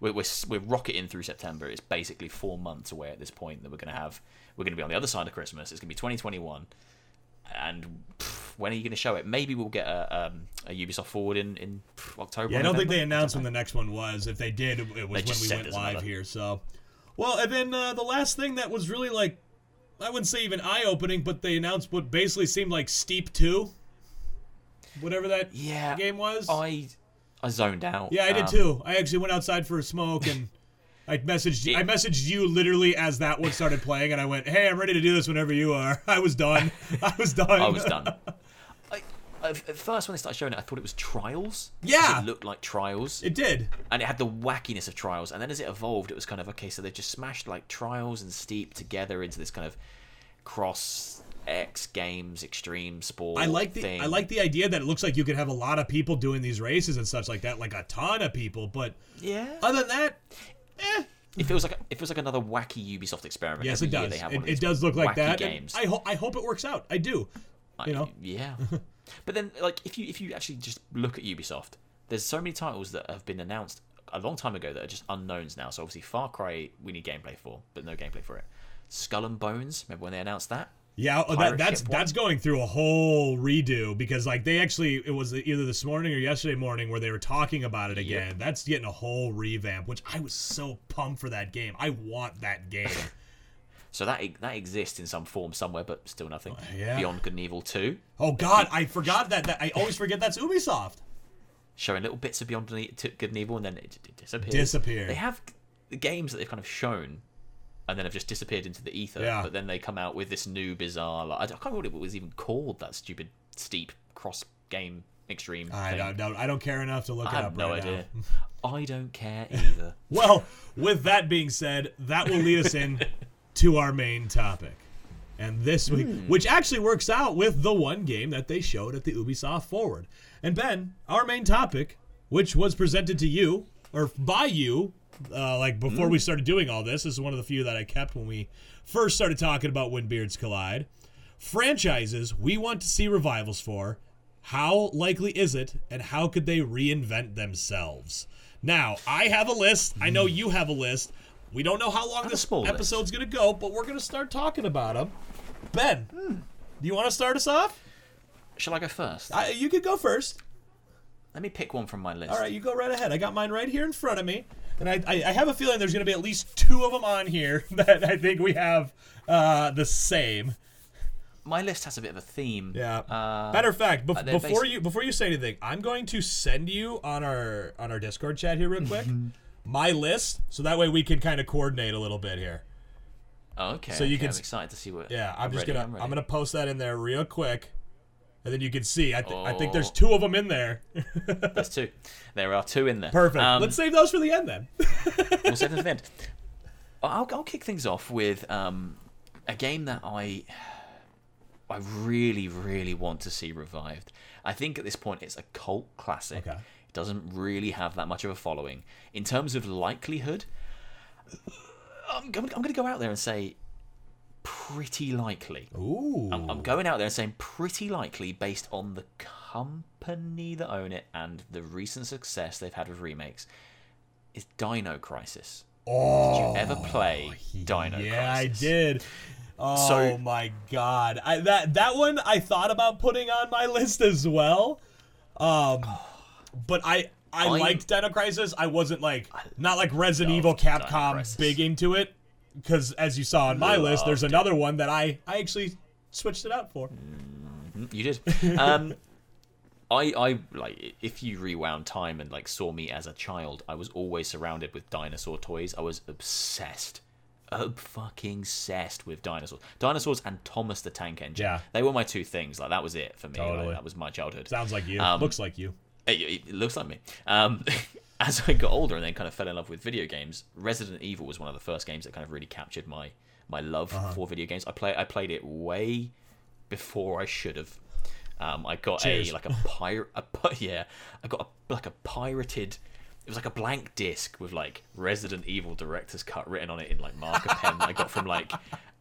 we're, we're we're rocketing through September. It's basically four months away at this point that we're gonna have. We're gonna be on the other side of Christmas. It's gonna be 2021, and pff, when are you gonna show it? Maybe we'll get a um, a Ubisoft forward in in pff, October. Yeah, I don't think they announced when the next one was. If they did, it, it was when we went live another. here. So, well, and then uh, the last thing that was really like, I wouldn't say even eye opening, but they announced what basically seemed like Steep Two, whatever that Yeah, game was. I I zoned out. yeah, I did Um, too. I actually went outside for a smoke and. I messaged I messaged you literally as that one started playing, and I went, "Hey, I'm ready to do this whenever you are." I was done. I was done. I was done. I, at first, when they started showing it, I thought it was Trials. Yeah. it looked like Trials. It did. and it had the wackiness of trials and then as it evolved it was kind of okay so they just smashed like trials and steep together into this kind of cross x games extreme sport I like the thing. I like the idea that it looks like you could have a lot of people doing these races and such like that, like a ton of people. But yeah other than that, eh. it feels like it feels like another wacky ubisoft experiment Yes, it does. they have It, it does look like that. games I hope I hope it works out. I do. You know. yeah but then like if you if you actually just look at ubisoft there's so many titles that have been announced a long time ago that are just unknowns now. So obviously Far Cry we need gameplay for, but no gameplay for it. Skull and Bones, remember when they announced that? Yeah, oh, that, that's one? that's going through a whole redo because like they actually it was either this morning or yesterday morning where they were talking about it again. That's getting a whole revamp, which I was so pumped for that game. I want that game. So that e- that exists in some form somewhere, but still nothing. Oh, yeah. Beyond Good and Evil 2, oh God, I forgot that. That I always forget that's Ubisoft. showing little bits of Beyond Good and Good and Evil, and then it, it disappears. Disappeared. They have g- games that they've kind of shown, and then have just disappeared into the ether. Yeah. But then they come out with this new bizarre. Like, I can't remember what it was even called. That stupid steep cross game extreme. I thing. don't, don't I don't care enough to look I it have up no right idea. now. I don't care either. Well, with that being said, that will lead us in to our main topic. And this week, Hmm. which actually works out with the one game that they showed at the Ubisoft Forward. And Ben, our main topic, which was presented to you or by you, uh, like before Hmm. we started doing all this, this is one of the few that I kept when we first started talking about When Beards Collide. Franchises we want to see revivals for. How likely is it, and how could they reinvent themselves? Now, I have a list. I know you have a list. We don't know how long a this small list. episode's going to go, but we're going to start talking about them. Ben, do you want to start us off? Shall I go first? I, you could go first. Let me pick one from my list. All right, you go right ahead. I got mine right here in front of me, and I, I, I have a feeling there's going to be at least two of them on here that I think we have uh, the same. My list has a bit of a theme. Yeah. Uh, Matter of fact, bef- before basi- you before you say anything, I'm going to send you on our on our Discord chat here real quick my list, so that way we can kind of coordinate a little bit here. oh, okay. So you okay, can I'm excited to see what. Yeah, I'm, just ready, gonna I'm, I'm, gonna post that in there real quick, and then you can see. I, th- I think there's Oh. two of them in there. There's two. There are two in there. Perfect. Um, Let's save those for the end then. we'll save them to the end. I'll, I'll kick things off with um, a game that I I really, really want to see revived. I think at this point it's a cult classic. Okay. It doesn't really have that much of a following. In terms of likelihood, I'm, I'm, going to go out there and say pretty likely. Ooh. I'm, I'm going out there and saying pretty likely based on the company that own it and the recent success they've had with remakes is Dino Crisis. oh, Did you ever play Dino yeah, I did. Oh So- my god, I, that that one I thought about putting on my list as well. Um, but I I I'm- liked Dino Crisis. I wasn't like not like Resident Evil Capcom big into it because as you saw on my list, there's another one that I I actually switched it out for. Mm, You did. Um, I, I like if you rewound time and like saw me as a child, I was always surrounded with dinosaur toys. I was obsessed, ob fucking obsessed with dinosaurs, dinosaurs and Thomas the Tank Engine. Yeah. they were my two things. Like that was it for me. Like, that was my childhood. Sounds like you. Um, Looks like you. It- it looks like me. Um, as I got older and then kind of fell in love with video games, Resident Evil was one of the first games that kind of really captured my my love Uh-huh. for video games. I play I played it way before I should have. Um, I got Cheers. a like a pirate, a yeah, I got a, like a pirated. It was like a blank disc with like Resident Evil director's cut written on it in like marker pen. I got from like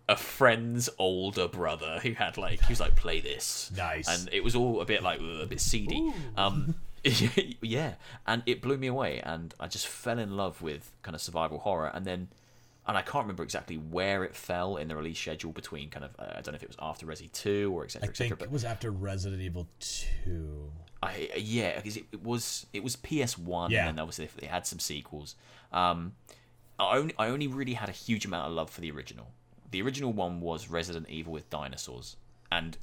a friend's older brother who had like he was like play this Nice. and it was all a bit like a bit seedy. Um, yeah, and it blew me away, and I just fell in love with kind of survival horror, and then. And I can't remember exactly where it fell in the release schedule between kind of uh, I don't know if it was after Resi two or I etc etc. think But it was after Resident Evil Two. I yeah, because it, it was it was PS One, Yeah. and then obviously they had some sequels. Um, I only I only really had a huge amount of love for the original. The original one was Resident Evil with dinosaurs, and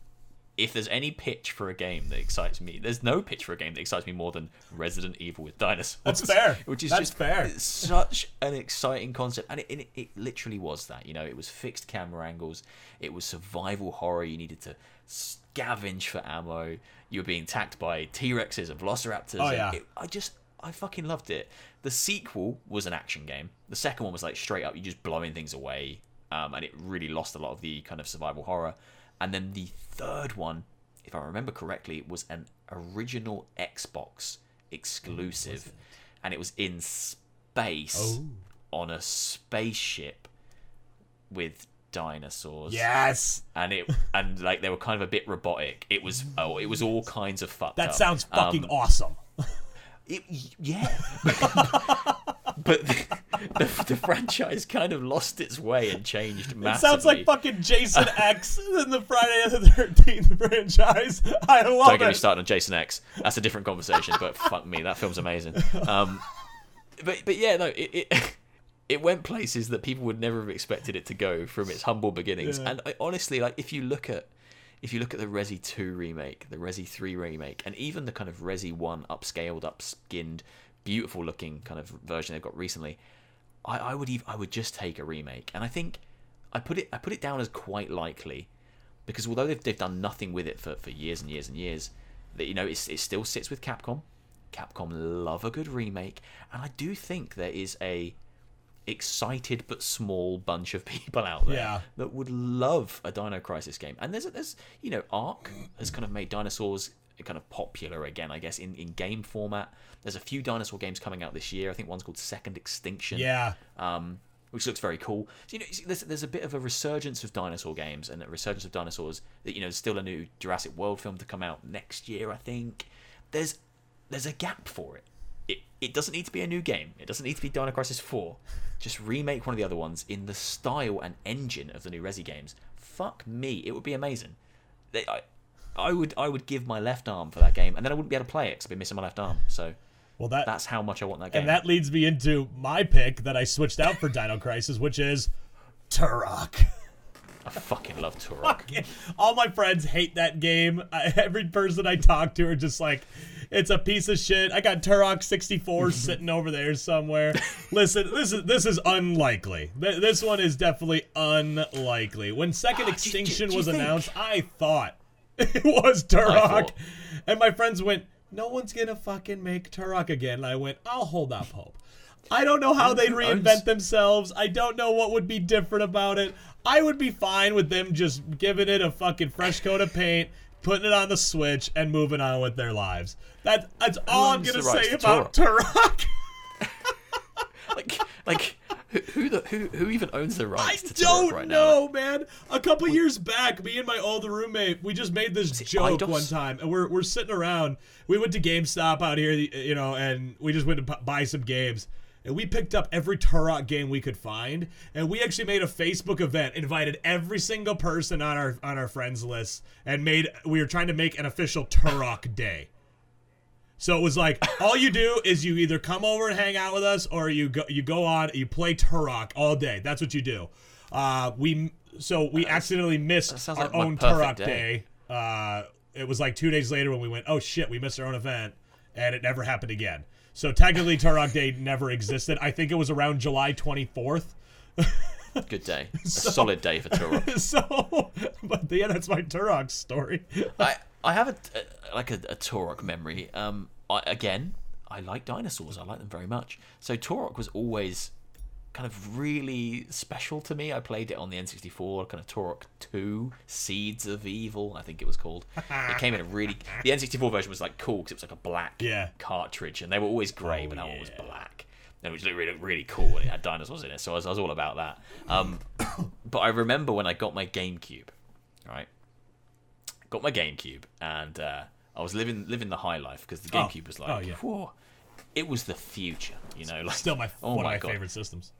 if there's any pitch for a game that excites me, there's no pitch for a game that excites me more than Resident Evil with dinosaurs. That's fair. Which is That's just fair. such an exciting concept, and it, it it literally was that. You know, it was fixed camera angles. It was survival horror. You needed to scavenge for ammo. You were being attacked by T Rexes and Velociraptors. Oh, yeah. it- I just I fucking loved it. The sequel was an action game. The second one was like straight up you're just blowing things away, um, and it really lost a lot of the kind of survival horror. And then the third one, if I remember correctly, was an original Xbox exclusive, and it was in space Oh. on a spaceship with dinosaurs Yes, and it and like they were kind of a bit robotic it was oh it was all kinds of fucked that up. sounds fucking Um, awesome. it, yeah but the, the, the franchise kind of lost its way and changed It sounds like fucking Jason X in the Friday the 13th franchise. I love Don't get me started on Jason X. That's a different conversation, but fuck me, that film's amazing. Um, but but yeah, no, it, it it went places that people would never have expected it to go from its humble beginnings. Yeah. And I, honestly, like if you look at if you look at the Resi 2 remake, the Resi 3 remake, and even the kind of Resi 1 upscaled, upskinned, beautiful looking kind of version they've got recently, I, I would even I would just take a remake. And I think I put it I put it down as quite likely because although they've, they've done nothing with it for, for years and years and years, that you know it's, it still sits with Capcom. Capcom love a good remake, and I do think there is a excited but small bunch of people out there Yeah. that would love a Dino Crisis game. And there's there's you know Ark has kind of made dinosaurs kind of popular again, I guess in in game format. There's a few dinosaur games coming out this year. I think one's called Second Extinction Yeah. um, which looks very cool. So, you know, there's, there's a bit of a resurgence of dinosaur games and a resurgence of dinosaurs. That you know, there's still a new Jurassic World film to come out next year, I think. There's there's a gap for it. It it doesn't need to be a new game. It doesn't need to be Dino Crisis Four. Just remake one of the other ones in the style and engine of the new Resi games. Fuck me, it would be amazing. They, I, I would I would give my left arm for that game, and then I wouldn't be able to play it because I'd be missing my left arm. So Well, that that's how much I want that game. and that leads me into my pick that I switched out for Dino Crisis, which is Turok. I fucking love Turok. All my friends hate that game. I, every person I talk to are just like, it's a piece of shit. I got Turok 64 sitting over there somewhere. Listen, this is this is unlikely. Th- This one is definitely unlikely. When Second Ah, do you- Extinction do was announced, I thought it was Turok. And my friends went, no one's gonna fucking make Turok again. And I went, I'll hold up hope. I don't know how they'd reinvent themselves. I don't know what would be different about it. I would be fine with them just giving it a fucking fresh coat of paint, putting it on the Switch, and moving on with their lives. That, that's all I'm gonna say about Turok. like like who who, the, who who even owns the I rights to Turok don't right now? know, man. A couple years back, me and my old roommate, we just made this joke one time, and we're we're sitting around. We went to GameStop out here, you know, and we just went to buy some games. And we picked up every Turok game we could find, and we actually made a Facebook event, invited every single person on our on our friends list, and made we were trying to make an official Turok day. So it was like all you do is you either come over and hang out with us, or you go you go on you play Turok all day. That's what you do. Uh, we so we accidentally missed our like own Turok day. day. Uh, it was like two days later when we went. Oh shit, we missed our own event, and it never happened again. So technically, Turok Day never existed. I think it was around July twenty fourth. Good day, a solid day for Turok. so, but yeah, that's my Turok story. I I have a, a like a, a Turok memory. Um, I, again, I like dinosaurs. I like them very much. So Turok was always kind of really special to me. I played it on the N64, kind of Turok 2, Seeds of Evil, I think it was called. it came in a really the N64 version was like cool because it was like a black Yeah. cartridge, and they were always grey, Oh, but that one was black. And it was really, really cool, and it had dinosaurs in it. So I was, I was all about that. Um, but I remember when I got my GameCube, right? Got my GameCube, and uh, I was living living the high life because the Oh. GameCube was like, Oh, yeah. whoa, it was the future, you know. Like, Still my oh one my of my God. favorite systems.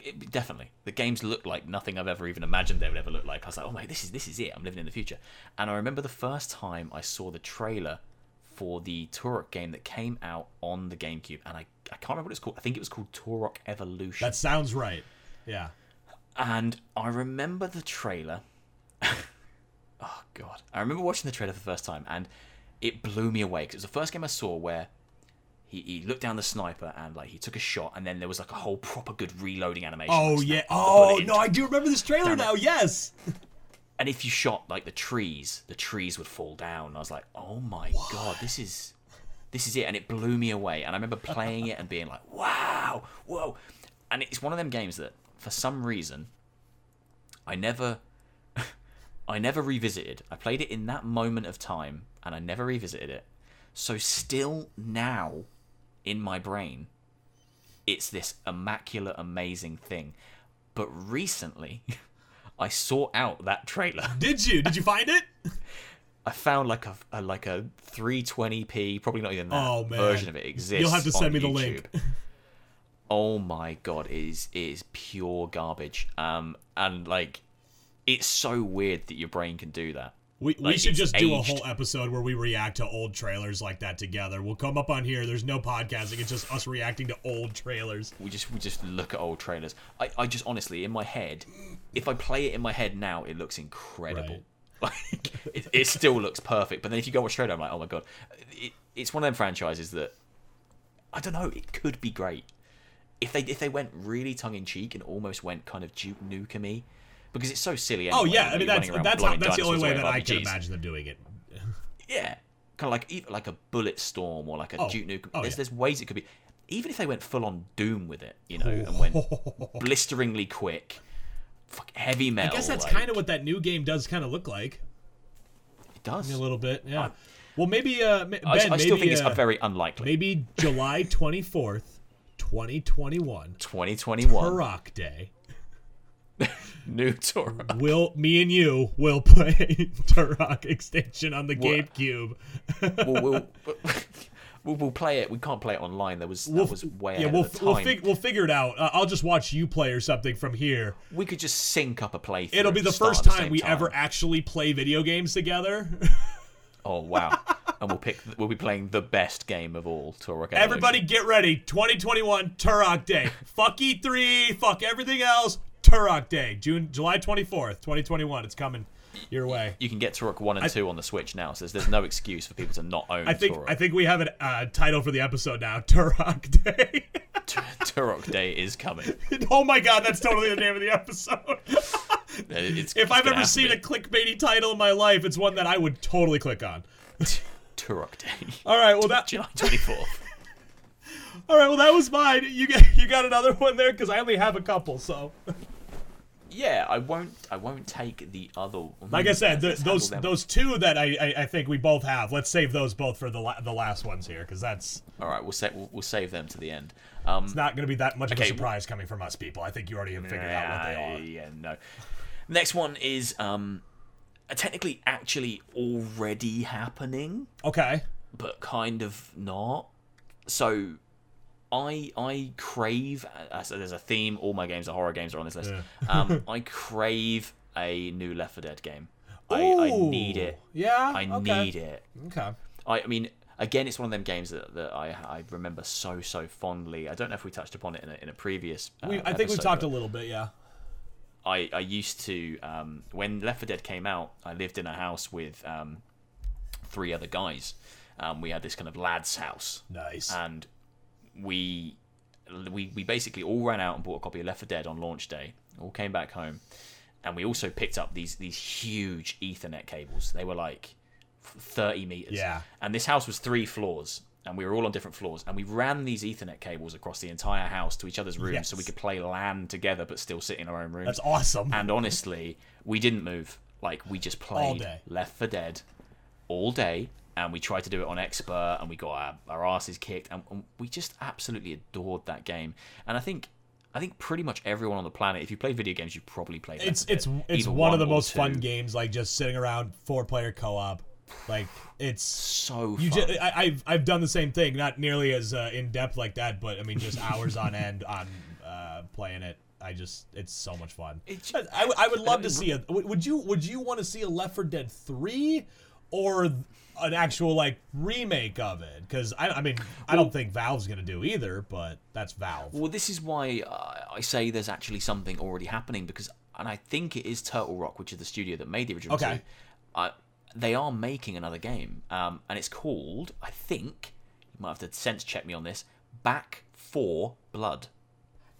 It, definitely, the games looked like nothing I've ever even imagined they would ever look like. I was like, oh my, this is this is it. I'm living in the future. And I remember the first time I saw the trailer for the Turok game that came out on the GameCube, and I I can't remember what it's called. I think it was called Turok Evolution. That sounds right. Yeah. And I remember the trailer. oh god, I remember watching the trailer for the first time, and it blew me away because it was the first game I saw where he, he looked down the sniper and like he took a shot, and then there was like a whole proper good reloading animation. Oh yeah. Oh no, I do remember this trailer it. now. Yes. And if you shot like the trees, the trees would fall down. I was like, oh my god, this is this is it, and it blew me away. And I remember playing it and being like, wow, whoa. And it's one of them games that, for some reason, I never, I never revisited. I played it in that moment of time, and I never revisited it. So still now, in my brain, it's this immaculate, amazing thing. But recently, I sought out that trailer. Did you? Did you find it? I found like a, a like a 320p, probably not even that Oh, version of it exists. You'll have to send me the link. Oh my god, it is it is pure garbage. Um, and like, it's so weird that your brain can do that. We, we should just do a whole episode where we react to old trailers like that together. We'll come up on here. There's no podcasting. It's just us reacting to old trailers. We just we just look at old trailers. I, I just honestly in my head, if I play it in my head now, it looks incredible. Like it, it still looks perfect. But then if you go watch trailer, I'm like, oh my god, it, it's one of them franchises that I don't know. It could be great if they if they went really tongue in cheek and almost went kind of Duke Nukem because it's so silly. Oh yeah, I mean that's that's how, that's the only way that I can imagine them doing it. Yeah, kind of like like a Bullet Storm or like a Oh. Duke Nukem. Oh, there's yeah. there's ways it could be. Even if they went full on Doom with it, you know, and went blisteringly quick, fuck heavy metal. I guess that's like, kind of what that new game does kind of look like it does. a little bit. Yeah. Well, maybe uh, Ben, I, I maybe still think it's uh, very unlikely. maybe July twenty fourth, twenty twenty one, 2021 Turok Day. new tour. Will me and you will play Turok extension on the? GameCube. we'll, we'll, we'll, we'll play it. We can't play it online. That was that was way yeah, we'll we'll, fig- we'll figure it out. Uh, I'll just watch you play or something from here. we could just sync up a playthrough. It'll be the first the time we time. ever actually play video games together. Oh wow! and we'll pick. We'll be playing the best game of all. Turok. Evolution. Everybody get ready. 2021 Turok Day. fuck E3, fuck everything else. Turok Day. June July 24th, 2021. It's coming your way. you can get Turok one and two on the Switch now, so there's, there's no excuse for people to not own I think Turok. I think we have a uh, title for the episode now. Turok Day. Turok Day is coming. oh my god, that's totally the name of the episode. It's, if it's I've ever seen a clickbaity title in my life, it's one that I would totally click on. Turok Day, All right, well that July 24th. All right, well that was mine. You got you got another one there because I only have a couple. So, yeah, I won't. I won't take the other. like I said, th Let's those those two that I, I I think we both have. Let's save those both for the la- the last ones here because that's All right, we'll, sa- we'll we'll save them to the end. Um, not going to be that much of Okay, a surprise coming from us people. I think you already have figured out what they are. Yeah, no. Next one is um, technically actually already happening. Okay. but kind of not. So I I crave uh, so there's a theme. All my games are horror games are on this list. um, I crave a new Left 4 Dead game. I, I need it. Yeah. I okay. need it. Okay. I, I mean, again, it's one of them games that, that I I remember so so fondly. I don't know if we touched upon it in a, in a previous. Uh, We, I think we talked a little bit. Yeah. I, I used to um, when Left 4 Dead came out. I lived in a house with um, three other guys. Um, we had this kind of lads' house, Nice. and we we we basically all ran out and bought a copy of Left 4 Dead on launch day. All came back home, and we also picked up these these huge Ethernet cables. They were like thirty meters. Yeah. And this house was three floors, and we were all on different floors, and we ran these Ethernet cables across the entire house to each other's rooms, so we could play LAN together, but still sit in our own rooms. That's awesome. And honestly, we didn't move. Like we just played. Left 4 Dead all day, and we tried to do it on expert, and we got our, our asses kicked, and, and we just absolutely adored that game. And I think, I think pretty much everyone on the planet, if you play video games, you've probably played. Left it's 4 it's it's one of the most two. fun games. Like just sitting around four player co op. Like it's So You fun. just, I, I've I've done the same thing, not nearly as uh, in depth like that, but I mean just hours on end on uh, playing it. I just it's so much fun. It's- I, I would- love to see a. Would would you would you want to see a Left 4 Dead three, or an actual like remake of it? Because I I mean I don't think Valve's gonna do either, but that's Valve. Well, this is why uh, I say there's actually something already happening because, and I think it is Turtle Rock, which is the studio that made the original Okay. two. Uh, they are making another game, um, and it's called, I think, you might have to sense check me on this, Back 4 Blood.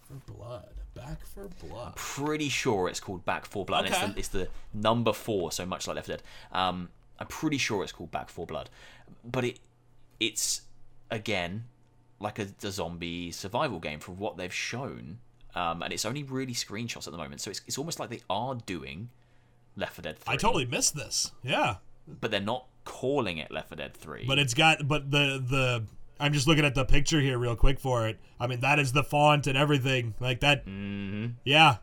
For blood, back for blood. Pretty sure it's called Back 4 Blood. Okay. It's, the, it's the number four, so much like Left Dead. Um, I'm pretty sure it's called Back 4 Blood, but it it's again like a, a zombie survival game from what they've shown, um, and it's only really screenshots at the moment. So it's it's almost like they are doing Left 4 Dead 3, I totally missed this. Yeah, but they're not calling it Left 4 Dead 3. But it's got but the the I'm just looking at the picture here real quick for it. I mean that is the font and everything like that. Mm-hmm. Yeah,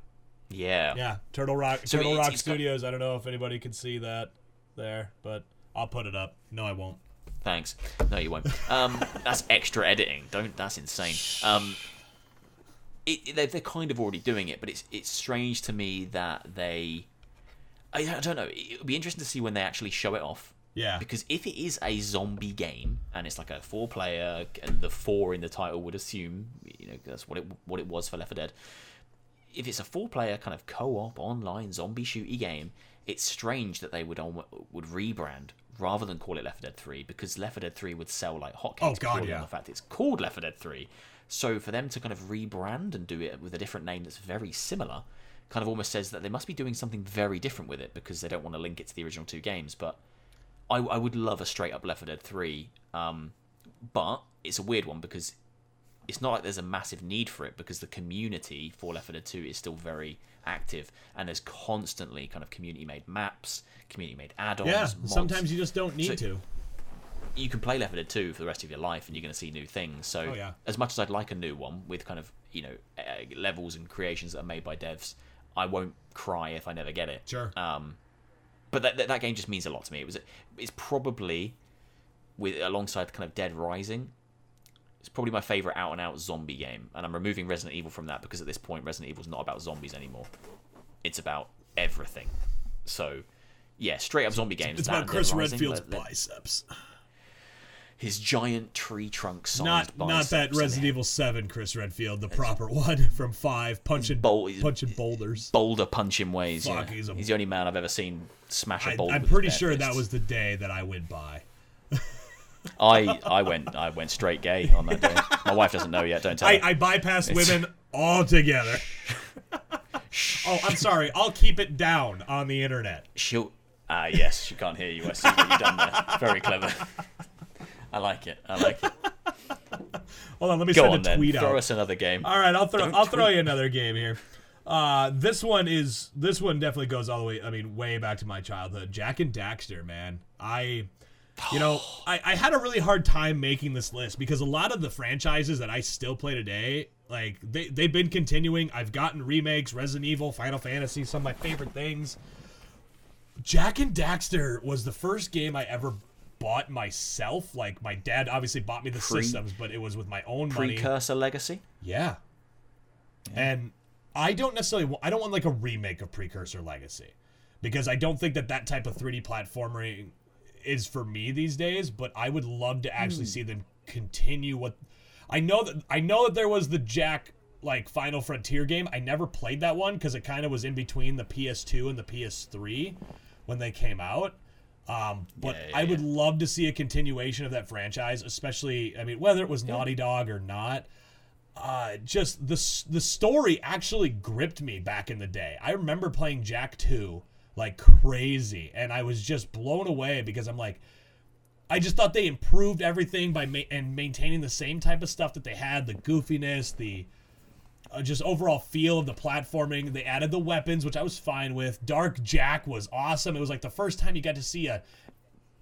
yeah, yeah. Turtle Rock So Turtle Rock it's got- Studios. I don't know if anybody can see that there, but I'll put it up. No, I won't. Thanks. No, you won't. Um, that's extra editing. Don't. That's insane. Um, it, they're, they're kind of already doing it, but it's it's strange to me that they. I, I don't know. It would be interesting to see when they actually show it off. Yeah. Because if it is a zombie game and it's like a four player, and the four in the title would assume, you know, that's what it what it was for Left 4 Dead. If it's a four player kind of co op online zombie shooty game, it's strange that they would almo- would rebrand rather than call it Left 4 Dead 3 because Left 4 Dead 3 would sell like hotcakes Oh, God, yeah. on the fact it's called Left 4 Dead 3. So for them to kind of rebrand and do it with a different name that's very similar, kind of almost says that they must be doing something very different with it because they don't want to link it to the original two games. But I, I would love a straight up Left 4 Dead 3, um, but it's a weird one because it's not like there's a massive need for it because the community for Left 4 Dead 2 is still very active and there's constantly kind of community made maps, community made add-ons. Yeah. mods. Sometimes you just don't need So- to. you can play Left 4 Dead 2 for the rest of your life and you're going to see new things. So Oh, yeah. as much as I'd like a new one with kind of you know uh, levels and creations that are made by devs, I won't cry if I never get it. Sure. Um, but that, that that game just means a lot to me. It was it's probably with alongside kind of Dead Rising. It's probably my favorite out and out zombie game, and I'm removing Resident Evil from that because at this point Resident Evil is not about zombies anymore. It's about everything. So, yeah, straight up zombie games. It's about Chris Rising, Redfield's biceps. his giant tree trunk sized Not not that Resident Evil Seven Chris Redfield, the proper one from Five, punching Bol- punching boulders. boulder punching ways. Fuck, yeah. he's he's, the only man I've ever seen smash a boulder. I'm with pretty sure that was the day that I went by. I I went I went straight gay on that day. My wife doesn't know yet. Don't tell I, her. I bypassed women altogether. oh, I'm sorry. I'll keep it down on the internet. She'll. Ah, yes, she can't hear you. I see what you've done there. Very clever. I like it. I like it. Hold on, let me Go send on a then. tweet Throw us another game. All right, I'll throw Don't I'll throw you another game here. Uh, this one is this one definitely goes all the way. I mean, way back to my childhood. Jak and Daxter, man. I, you know, I, I had a really hard time making this list because a lot of the franchises that I still play today, like they they've been continuing. I've gotten remakes, Resident Evil, Final Fantasy, some of my favorite things. Jak and Daxter was the first game I ever bought myself. Like my dad obviously bought me the Pre- systems, but it was with my own money. Precursor Legacy. Yeah. And I don't necessarily wa- I don't want like a remake of Precursor Legacy because I don't think that that type of 3D platforming is for me these days, but I would love to actually see them continue what I know that I know that there was the Jak like Final Frontier game. I never played that one cuz it kind of was in between the PS2 and the PS3 when they came out. Um, but Yeah, yeah, I would yeah. love to see a continuation of that franchise, especially I mean whether it was Naughty Dog or not uh, just the the story actually gripped me back in the day. I remember playing Jak 2 like crazy and I was just blown away because I'm like I just thought they improved everything by ma- and maintaining the same type of stuff that they had, the goofiness, the uh, just overall feel of the platforming. They added the weapons, which I was fine with. Dark Jak was awesome. It was like the first time you got to see a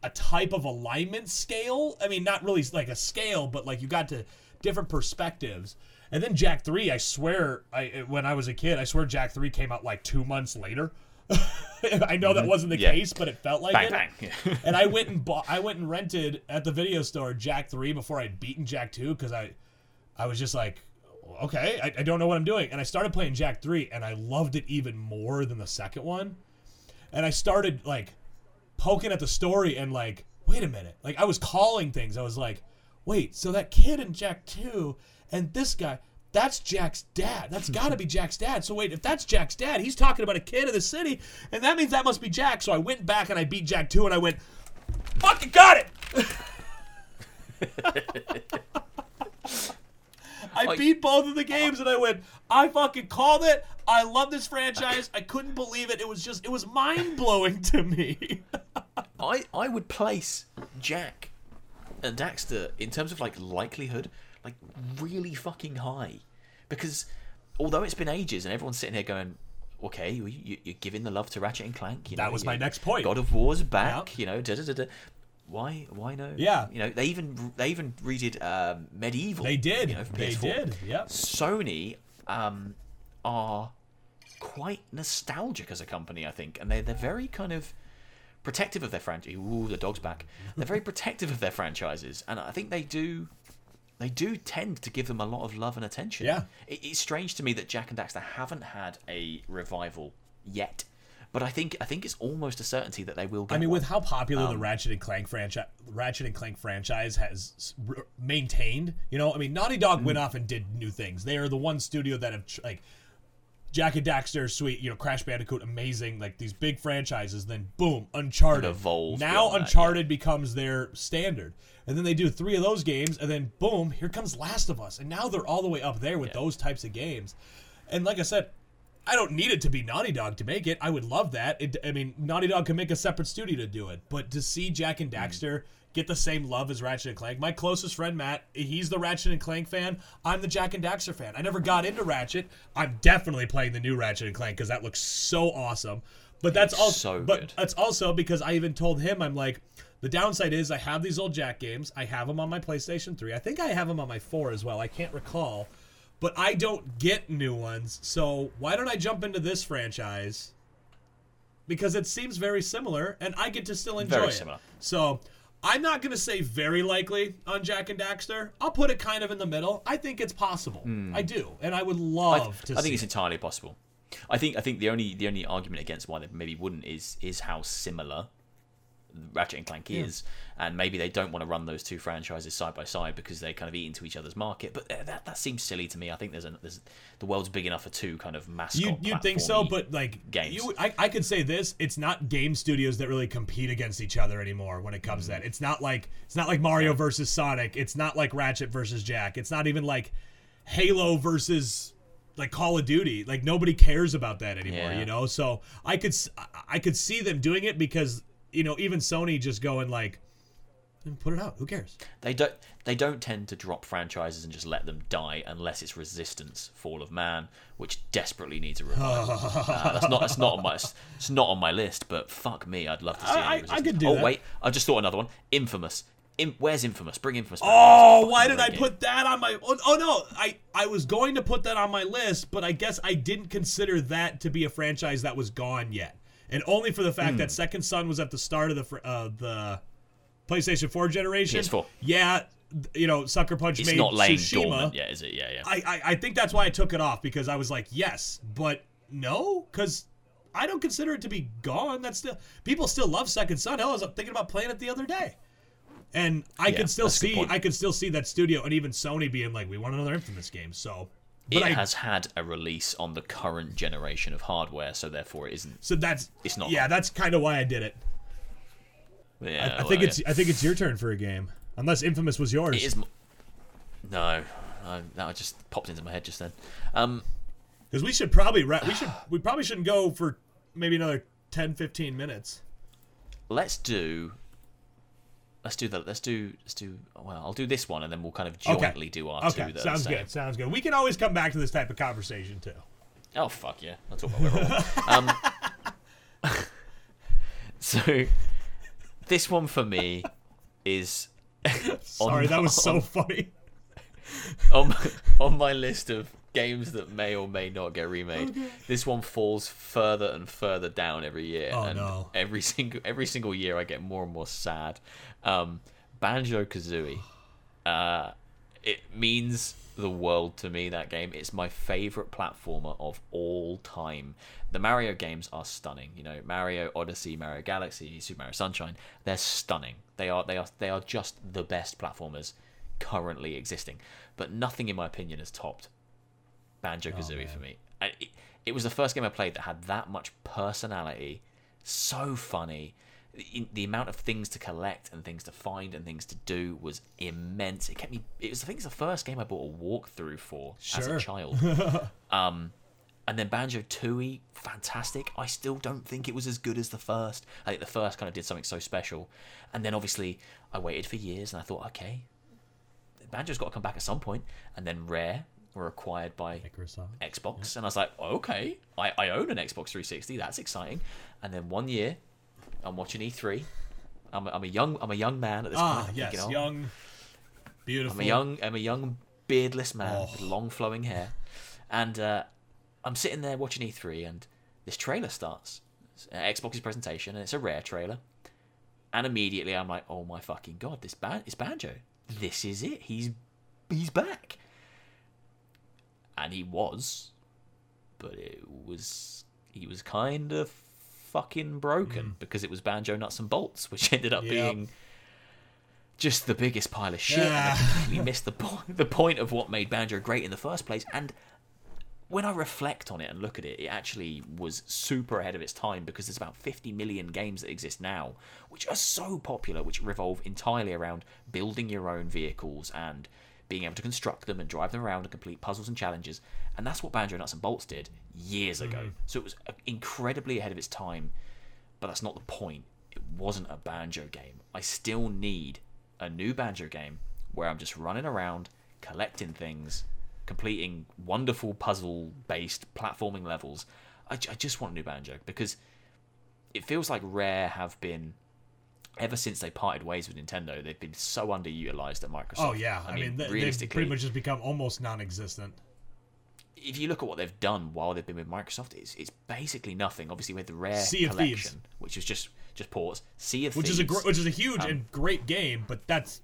a type of alignment scale. I mean, not really like a scale, but like you got to different perspectives. And then Jak 3, I swear, I when I was a kid, I swear Jak 3 came out like 2 months later. I know that wasn't the Mm-hmm. Yeah. case, but it felt like Bang it. bang. Yeah. and I went and bought I went and rented at the video store Jak 3 before I'd beaten Jak 2 cuz I I was just like okay, I, I don't know what I'm doing. And I started playing Jak 3 and I loved it even more than the second one. And I started like poking at the story and like, wait a minute. Like I was calling things. I was like, wait, so that kid in Jak 2 and this guy, that's Jak's dad. That's got to be Jak's dad. So wait, if that's Jak's dad, he's talking about a kid in the city, and that means that must be Jak. So I went back and I beat Jak too, and I went, fucking got it. I Like- beat both of the games and I went, I fucking called it. I love this franchise. I couldn't believe it. It was just, it was mind blowing to me. I I would place Jak and Daxter in terms of like likelihood, like really fucking high, because although it's been ages and everyone's sitting here going, okay, you, you, you're giving the love to Ratchet and Clank. You That know, was my next point. God of War's back. You know, da da da da. Why? Why no? Yeah. You know, they even they even redid um, MediEvil. They did. You know, they PS4. did. Yep. Sony um, are quite nostalgic as a company, I think, and they they're very kind of protective of their franchise. Ooh, the dog's back. They're very protective of their franchises, and I think they do. They do tend to give them a lot of love and attention. Yeah. It, it's strange to me that Jak and Daxter haven't had a revival yet, but I think I think it's almost a certainty that they will. Get I mean, one. with how popular Um, the Ratchet and Clank franchise, Ratchet and Clank franchise has s- r- maintained, you know, I mean, Naughty Dog Mm. went off and did new things. They are the one studio that have tr- like Jak and Daxter, sweet, you know, Crash Bandicoot, amazing, like these big franchises. Then boom, Uncharted. And evolve now that, Uncharted becomes their standard, and then they do three of those games, and then boom, here comes Last of Us, and now they're all the way up there with those types of games. And like I said, I don't need it to be Naughty Dog to make it. I would love that. It, I mean, Naughty Dog can make a separate studio to do it, but to see Jak and mm. Daxter get the same love as Ratchet and Clank, my closest friend Matt, he's the Ratchet and Clank fan. I'm the Jak and Daxter fan. I never got into Ratchet. I'm definitely playing the new Ratchet and Clank because that looks so awesome. But that's looks also, so but good. that's also because I even told him I'm like. The downside is I have these old Jak games. I have them on my PlayStation 3. I think I have them on my 4 as well. I can't recall but I don't get new ones. So why don't I jump into this franchise? Because it seems very similar, and I get to still enjoy Very it. similar. So I'm not going to say very likely on Jak and Daxter. I'll put it kind of in the middle. I think it's possible. I do, and I would Hmm. I, love to. I think it's it. entirely possible. I think I think the only the only argument against why they maybe wouldn't is is how similar Ratchet and Clank is, and maybe they don't want to run those two franchises side by side because they kind of eat into each other's market. But uh, that that seems silly to me. I think there's a there's the world's big enough for two kind of mascot. You you think so? But like games. you, I, I could say this: it's not game studios that really compete against each other anymore when it comes Mm-hmm. to that. It's not like it's not like Mario versus Sonic. It's not like Ratchet versus Jak. It's not even like Halo versus like Call of Duty. Like nobody cares about that anymore. Yeah. You know, so I could I could see them doing it because you know even Sony just going like, put it out. Who cares? They don't they don't tend to drop franchises and just let them die unless it's Resistance, Fall of Man, which desperately needs a revival. uh, that's not that's not on my it's not on my list, but fuck me, I'd love to see. I- I- could do Oh that. wait, I just thought another one. Infamous. In, where's Infamous? Bring Infamous. Back. Oh, why did I put that on my? Oh, oh no, I I was going to put that on my list, but I guess I didn't consider that to be a franchise that was gone yet, and only for the fact Hmm. that Second Son was at the start of the uh, the PlayStation 4 generation. PS4. Yeah, you know, Sucker Punch It's made not laying Tsushima. dormant yet, is it? Yeah, yeah. I, I I think that's why I took it off because I was like, yes, but no, because I don't consider it to be gone. That's still people still love Second Son. Hell, I was thinking about playing it the other day, and I Yeah, could still that's a good see. I can still see that studio and even Sony being like, we want another Infamous game. So, it I has had a release on the current generation of hardware, so therefore it isn't. so that's It's not Yeah, that's kind of why I did it. Yeah, I well, think yeah. it's I think it's your turn for a game, unless Infamous was yours. It is. m- No, I, that just popped into my head just then. Um, Because we should probably ra- we should we probably shouldn't go for maybe another 10, 15 minutes. let's do. Let's do that. Let's do. Let's do. Well, I'll do this one, and then we'll kind of Okay. jointly do our Okay, two. Are sounds good. Sounds good. We can always come back to this type of conversation too. Oh fuck yeah! Talk about whatever. I um, so this one for me is Sorry, that was so funny. on on my list of games that may or may not get remade. This one falls further and further down every year, Oh, and no. every single every single year I get more and more sad. Um, Banjo Kazooie, uh, it means the world to me. That game, it's my favorite platformer of all time. The Mario games are stunning. You know, Mario Odyssey, Mario Galaxy, Super Mario Sunshine. They're stunning. They are they are they are just the best platformers currently existing. But nothing, in my opinion, has topped Banjo Kazooie for me. I, it, it was the first game I played that had that much personality, so funny. The, the amount of things to collect and things to find and things to do was immense. It kept me. It was I think it's the first game I bought a walkthrough for as a child. um, and then Banjo Tooie, fantastic. I still don't think it was as good as the first. I think the first kind of did something so special. And then obviously I waited for years and I thought, okay, Banjo's got to come back at some point. And then Rare were acquired by Microsoft. Xbox, and I was like, okay, I, I own an Xbox 360. That's exciting. And then one year, I'm watching E3. I'm, a- I'm a young I'm a young man at this Ah, point. Yes, thinking, oh, young, beautiful. I'm a young I'm a young beardless man with Oh. long flowing hair, and uh, I'm sitting there watching E3, and this trailer starts. It's, uh, Xbox's presentation, and it's a rare trailer. And immediately I'm like, oh my fucking god, this band is Banjo. This is it. He's he's back, and he was, but it was he was kind of fucking broken mm. because it was banjo nuts and bolts, which ended up Yep. being just the biggest pile of shit. And Yeah. I completely missed the point, the point of what made banjo great in the first place. And when I reflect on it and look at it, it actually was super ahead of its time because there's about 50 million games that exist now, which are so popular, which revolve entirely around building your own vehicles and being able to construct them and drive them around and complete puzzles and challenges. And that's what Banjo Nuts and Bolts did years ago. So it was uh, incredibly ahead of its time, but that's not the point. It wasn't a banjo game. I still need a new banjo game where I'm just running around collecting things, completing wonderful puzzle based platforming levels. I, I just want a new banjo because it feels like Rare have been ever since they parted ways with Nintendo, they've been so underutilized at Microsoft. Oh yeah, I, mean, they, they've pretty much just become almost non-existent. if you look at what they've done while they've been with Microsoft, it's it's basically nothing. Obviously, with the Rare Sea of collection, Thieves. which was just just ports, Sea of Which Thieves, is a gr- which is a huge Um, and great game, but that's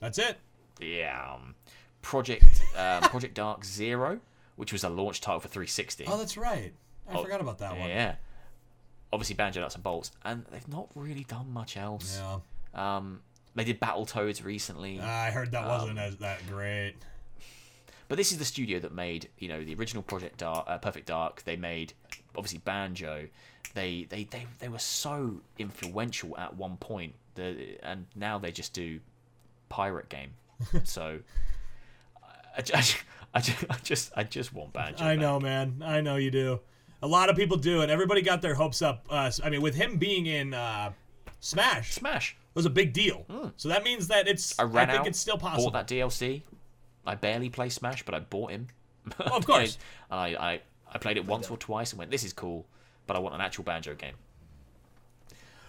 that's it. yeah, um, Project um, Project Dark Zero, which was a launch title for 360. Oh, that's right. I forgot about that one. Yeah. Obviously, Banjo Nuts and Bolts, and they've not really done much else. Yeah. Um, they did Battletoads recently, I heard that Um, wasn't as that great. but this is the studio that made you know the original Project Dark, uh, Perfect Dark. They made obviously Banjo. They they they they were so influential at one point. The and now they just do pirate game. so I, I, I, just, I just I just want Banjo. I back. know, man. I know you do. A lot of people do, and everybody got their hopes up. Uh, I mean, with him being in uh, Smash, Smash. was a big deal. So that means that it's. I ran think out. it's still possible. Bought that DLC. I barely play Smash, but I bought him. of course. and I, I, I played it once or twice and went, "This is cool," but I want an actual banjo game.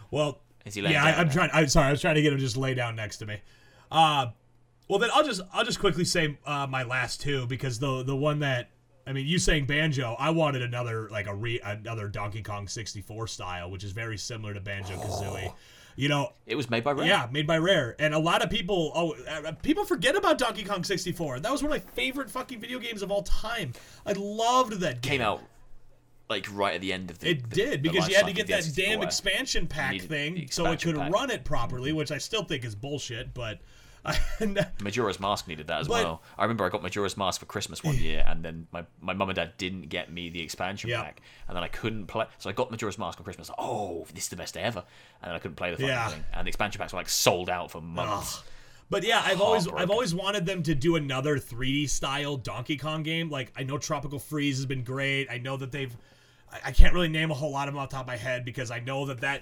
Well, Is he yeah, I, I'm trying. I'm sorry. I was trying to get him to just lay down next to me. Uh, well, then I'll just I'll just quickly say uh, my last two because the the one that I mean, you saying banjo, I wanted another like a re another Donkey Kong 64 style, which is very similar to Banjo Kazooie. You know, It was made by Rare. yeah, made by Rare, and a lot of people oh uh, people forget about Donkey Kong 64. That was one of my favorite fucking video games of all time. I loved that game. came out like right at the end of the. It the- did because you had to get that damn expansion pack thing so it could pack. run it properly, which I still think is bullshit. But Uh, Majora's Mask needed that as But- well. I remember I got Majora's Mask for Christmas one year, and then my, my mum and dad didn't get me the expansion Yeah. pack, and then I couldn't play. So I got Majora's Mask on Christmas. Oh, this is the best day ever, and then I couldn't play the fucking Yeah. thing. And the expansion packs were like sold out for months. but yeah, I've always I've always wanted them to do another 3D style Donkey Kong game. Like I know Tropical Freeze has been great. I know that they've I, I can't really name a whole lot of them off the top of my head because I know that that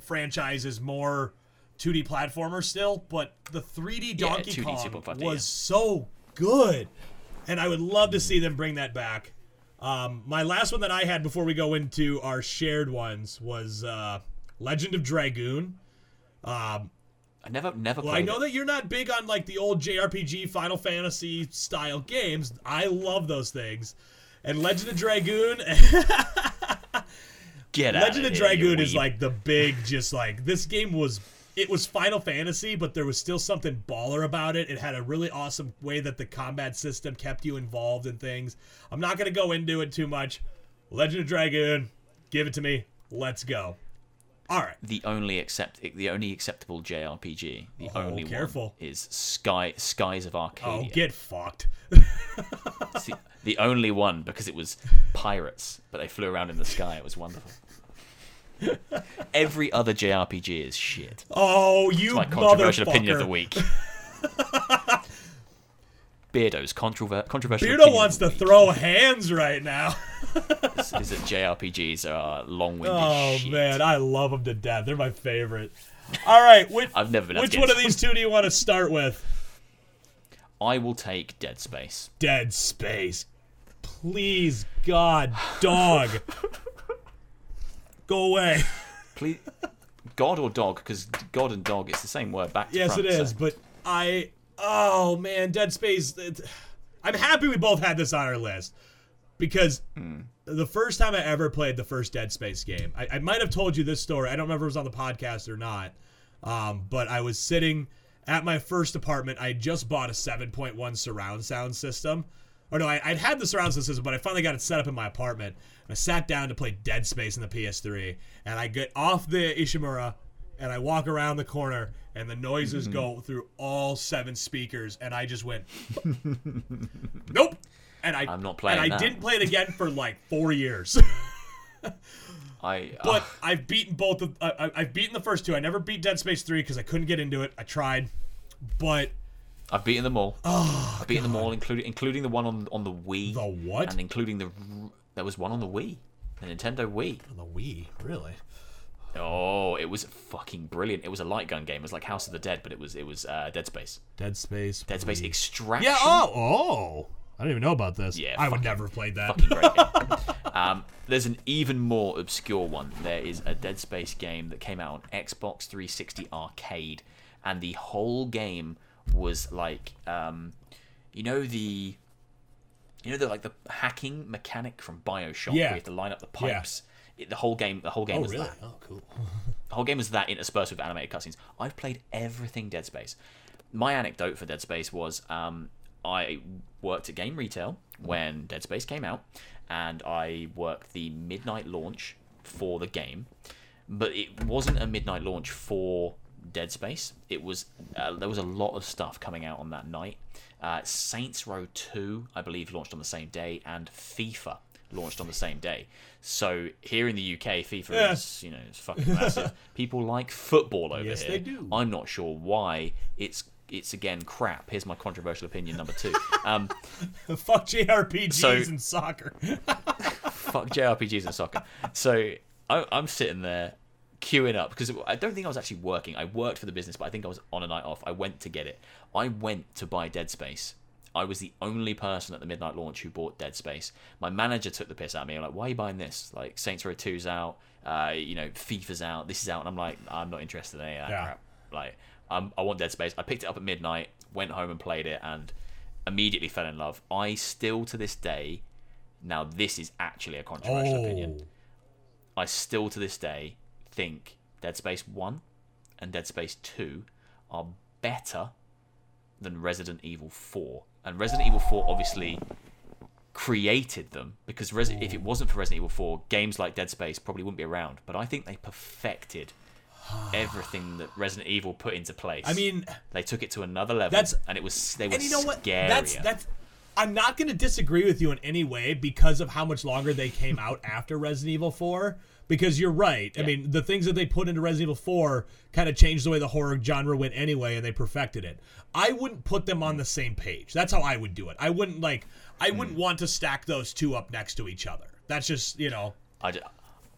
franchise is more 2D platformer still, but the 3D Yeah, Donkey 2D Kong Super was yeah. so good, and I would love to see them bring that back. Um, my last one that I had before we go into our shared ones was uh, Legend of Dragoon. Um, I never never well, I know it. that you're not big on like the old JRPG Final Fantasy style games. I love those things. And Legend of Dragoon, Get out Legend of of Dragoon is like the big, just like this game was. It was Final Fantasy, but there was still something baller about it. It had a really awesome way that the combat system kept you involved in things. I'm not gonna go into it too much. Legend of Dragoon, give it to me. Let's go. All right. the only accept the only acceptable JRPG. The Oh, only careful. one is Sky Skies of Arcadia. Oh, get fucked. The, the only one because it was pirates, but they flew around in the sky. It was wonderful. Every other JRPG is shit. Oh, you That's My controversial opinion of the week. Beardo's controver- controversial. Beardo wants to throw hands right now. is, is that JRPGs are long-winded Oh shit. man, I love them to death. They're my favorite. All right, which, I've never been which one of these two do you want to start with? I will take Dead Space. Dead Space. Please, God, dog. Go away. Please, God or dog? Because God and dog, it's the same word back to Yes, front. it is, so- but I. Oh man, Dead Space. it- I'm happy we both had this on our list because the first time I ever played the first Dead Space game, I, I might have told you this story. I don't remember if it was on the podcast or not, um, but I was sitting at my first apartment, I just bought a 7.1 surround sound system. Or no, I, I'd had the surround sound system, but I finally got it set up in my apartment. I sat down to play Dead Space in the PS3, and I get off the Ishimura, and I walk around the corner, and the noises Mm-hmm. go through all seven speakers, and I just went, nope. And I, I'm not playing And I that. didn't play it again for like four years. I But ah, I've beaten both of I- I've beaten the first two. I never beat Dead Space three because I couldn't get into it. I tried, but I've beaten them all. I've beaten them all, including including the one on on the Wii. Oh, the what? And including the there was one on the Wii, the Nintendo Wii. On the Wii, really? Oh, it was fucking brilliant. It was a light gun game. It was like House of the Dead, but it was it was uh, Dead Space. Dead Space. Dead Space Wii. Extraction. Yeah. Oh, oh. I didn't even know about this. Yeah, I would never have played that. fucking great game. Um, there's an even more obscure one. There is a Dead Space game that came out on Xbox 360 Arcade, and the whole game was like, um, you know the, you know the like the hacking mechanic from Bioshock, Yeah. where you have to line up the pipes. It, the whole game, the whole game oh, was really? that. Oh, cool. The whole game was that interspersed with animated cutscenes. I've played everything Dead Space. My anecdote for Dead Space was um, I worked at Game Retail when Dead Space came out, and I worked the midnight launch for the game, but it wasn't a midnight launch for Dead Space. It was uh, there was a lot of stuff coming out on that night. Uh, Saints Row 2, I believe, launched on the same day, and FIFA launched on the same day. So here in the UK, FIFA Yeah. is you know it's fucking massive. People like football over Yes, here. they do. I'm not sure why. It's it's again crap. Here's my controversial opinion number two. Um, Fuck JRPGs So- and soccer. fuck JRPGs and soccer. So I, I'm sitting there queuing up because I don't think I was actually working. I worked for the business, but I think I was on a night off. I went to get it. I went to buy Dead Space. I was the only person at the midnight launch who bought Dead Space. My manager took the piss out of me. I'm like, why are you buying this? Like Saints Row 2's out, uh, you know, FIFA's out, this is out, and I'm like, I'm not interested in any of that Yeah. crap. Like, um, I want Dead Space. I picked it up at midnight, went home and played it, and immediately fell in love. I still to this day, now this is actually a controversial opinion. Oh, I still to this day think Dead Space 1 and Dead Space 2 are better than Resident Evil 4. And Resident Evil 4 obviously created them because Resi- if it wasn't for Resident Evil 4, games like Dead Space probably wouldn't be around. But I think they perfected everything that Resident Evil put into place. I mean, they took it to another level That's- and it was they were and you know what? scarier. That's that's. I'm not going to disagree with you in any way because of how much longer they came out after Resident Evil 4. Because you're right. Yeah. I mean, the things that they put into Resident Evil 4 kind of changed the way the horror genre went anyway, and they perfected it. I wouldn't put them on the same page. That's how I would do it. I wouldn't like. I wouldn't want to stack those two up next to each other. That's just you know. I just,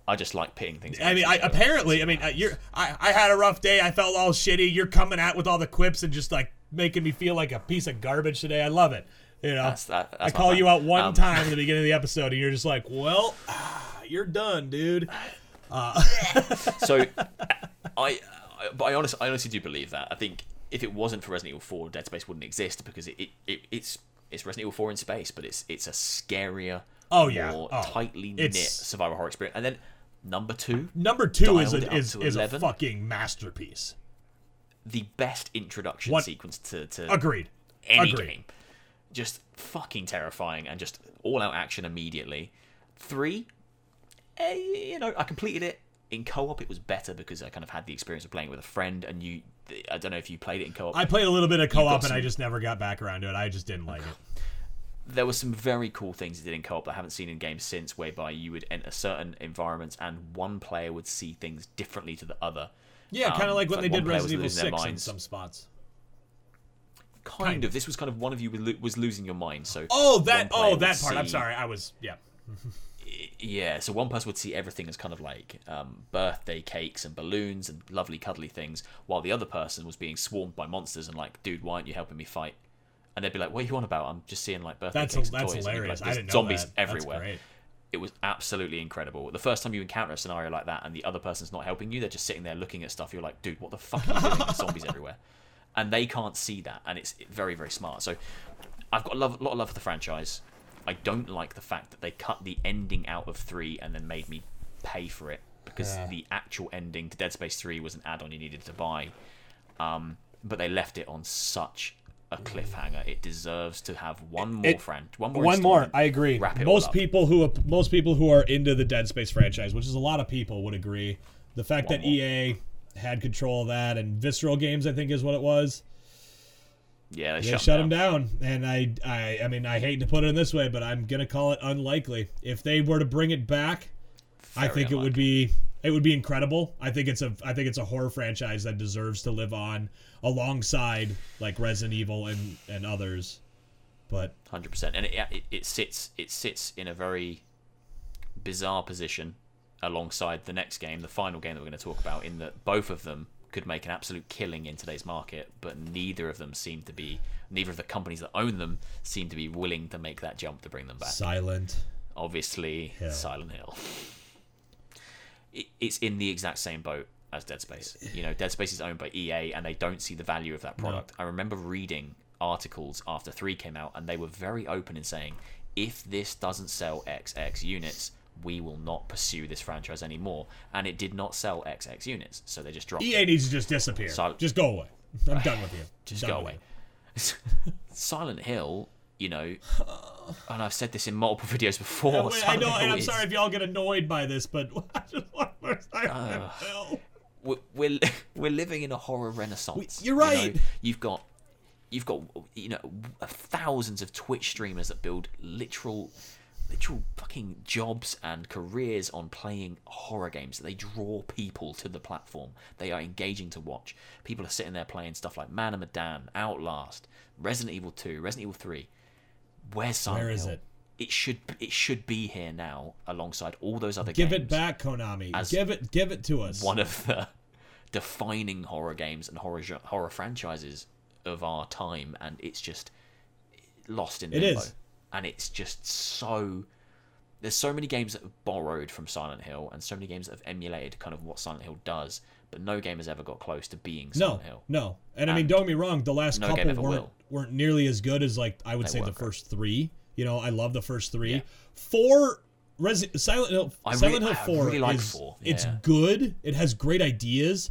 I just like pitting things. I mean, I apparently, I mean, uh, you're. I, I had a rough day. I felt all shitty. You're coming out with all the quips and just like making me feel like a piece of garbage today. I love it. You know, That's- that- I that's my call you out one Um, time in the beginning of the episode, and you're just like, "Well, you're done, dude." so I, I but I honestly, I honestly do believe that. I think if it wasn't for Resident Evil 4, Dead Space wouldn't exist because it, it, it it's it's Resident Evil 4 in space, but it's it's a scarier, Oh, yeah. more Oh, tightly knit survival horror experience. And then number two, Number two is a, is, is a fucking masterpiece. the best introduction What- sequence to, to Agreed. any Agreed. game. Just fucking terrifying and just all out action immediately. Three, eh, you know, I completed it in co-op. It was better because I kind of had the experience of playing with a friend, and you. I don't know if you played it in co-op. I played a little bit of co-op, and I just never got back around to it. I just didn't like it. there were some very cool things it did in co-op that I haven't seen in games since, whereby you would enter certain environments and one player would see things differently to the other. Yeah, kind of Um, like what it's they did one player was Resident Evil Six in some spots. Kind, Kind of. This was kind of one of you was lo- was losing your mind. So Oh, that. Oh, that part. I'm sorry. I was. Yeah. Yeah, so one person would see everything as kind of like um, birthday cakes and balloons and lovely cuddly things, while the other person was being swarmed by monsters and like, dude, why aren't you helping me fight? And they'd be like, "What are you on about? I'm just seeing like birthday That's cakes and that's toys." And hilarious. like, I "There's didn't know zombies that. Everywhere. great. It was absolutely incredible. The first time you encounter a scenario like that and the other person's not helping you, they're just sitting there looking at stuff. You're like, dude, what the fuck are you doing? There's zombies everywhere, and they can't see that, and it's very very smart. So I've got a love, lot of love for the franchise. I don't like the fact that they cut the ending out of three and then made me pay for it because Yeah. the actual ending to Dead Space Three was an add-on you needed to buy. Um, but they left it on such a cliffhanger. It deserves to have one more It- friend, one more. One more. I agree. Most people who most people who are into the Dead Space franchise, which is a lot of people, would agree. The fact One that more. EA had control of that and Visceral Games, I think, is what it was. Yeah, they, They shut, shut him him down. down, and I, I, I mean, I hate to put it in this way, but I'm gonna call it unlikely. If they were to bring it back, I Very think it would be, it would be incredible. I think it's a, I think it's a horror franchise that deserves to live on alongside like Resident Evil and and others. But hundred percent, and it, it it sits it sits in a very bizarre position alongside the next game, the final game that we're going to talk about, in that both of them could make an absolute killing in today's market, but neither of them seem to be, neither of the companies that own them seem to be willing to make that jump to bring them back. Silent. Obviously, Hill. Silent Hill. It, it's in the exact same boat as Dead Space. You know, Dead Space is owned by EA, and they don't see the value of that product. I remember reading articles after three came out, and they were very open in saying, if this doesn't sell XX units, we will not pursue this franchise anymore. And it did not sell XX units, so they just dropped it. EA needs to just disappear. Sil- just go away. I'm done with you. Just Done go away. Silent Hill, you know, and I've said this in multiple videos before. Wait, I know, and I'm is- sorry if y'all get annoyed by this, but I just want more Silent Ugh. Hill. we're we're, we're living in a horror renaissance. you're you know? right. You've got you've got you know uh, thousands of Twitch streamers that build literal literal fucking jobs and careers on playing horror games. They draw people to the platform. They are engaging to watch. People are sitting there playing stuff like Man of Medan, Outlast, Resident Evil 2, Resident Evil 3. Where's Silent Where is Hill? it? It should it should be here now alongside all those other Give games Give it back, Konami. Give it, give it to us. one of the defining horror games and horror horror franchises of our time, and it's just lost in It limbo. is. And it's just so. There's so many games that have borrowed from Silent Hill, and so many games that have emulated kind of what Silent Hill does, but no game has ever got close to being no, Silent Hill. no, and I mean, don't get me wrong. The last no couple weren't will. weren't nearly as good as like I would They say the first three. You know, I love the first three. Yeah. Four, Silent Hill, I Silent Hill I Four really like is four, it's good. It has great ideas.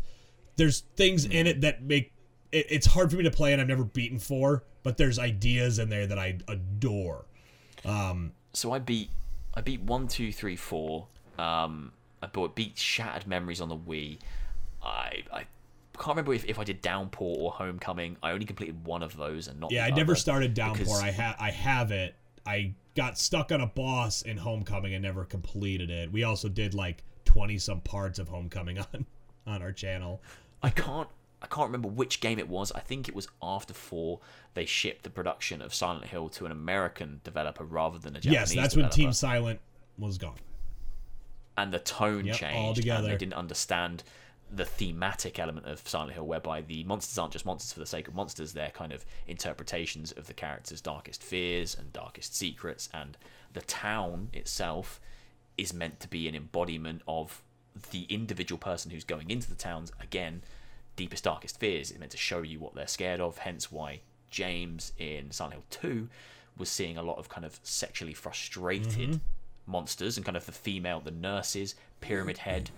There's things in Mm. it that make it, it's hard for me to play, and I've never beaten four. But there's ideas in there that I adore. Um, So I beat I beat one, two, three, four. Um, I bought beat Shattered Memories on the Wii. I I can't remember if, if I did Downpour or Homecoming. I only completed one of those and not. Yeah, I never started Downpour. I have I have it. I got stuck on a boss in Homecoming and never completed it. We also did like twenty some parts of Homecoming on on our channel. I can't I can't remember which game it was. I think it was after four. They shipped the production of Silent Hill to an American developer rather than a Japanese. yes, that's when. Team Silent was gone. and the tone Yep, changed. all And together. they didn't understand the thematic element of Silent Hill, whereby the monsters aren't just monsters for the sake of monsters; they're kind of interpretations of the character's darkest fears and darkest secrets. And the town itself is meant to be an embodiment of the individual person who's going into the town's again deepest darkest fears. It's meant to show you what they're scared of. Hence why James in Silent Hill Two was seeing a lot of kind of sexually frustrated monsters and kind of the female, the nurses, Pyramid Head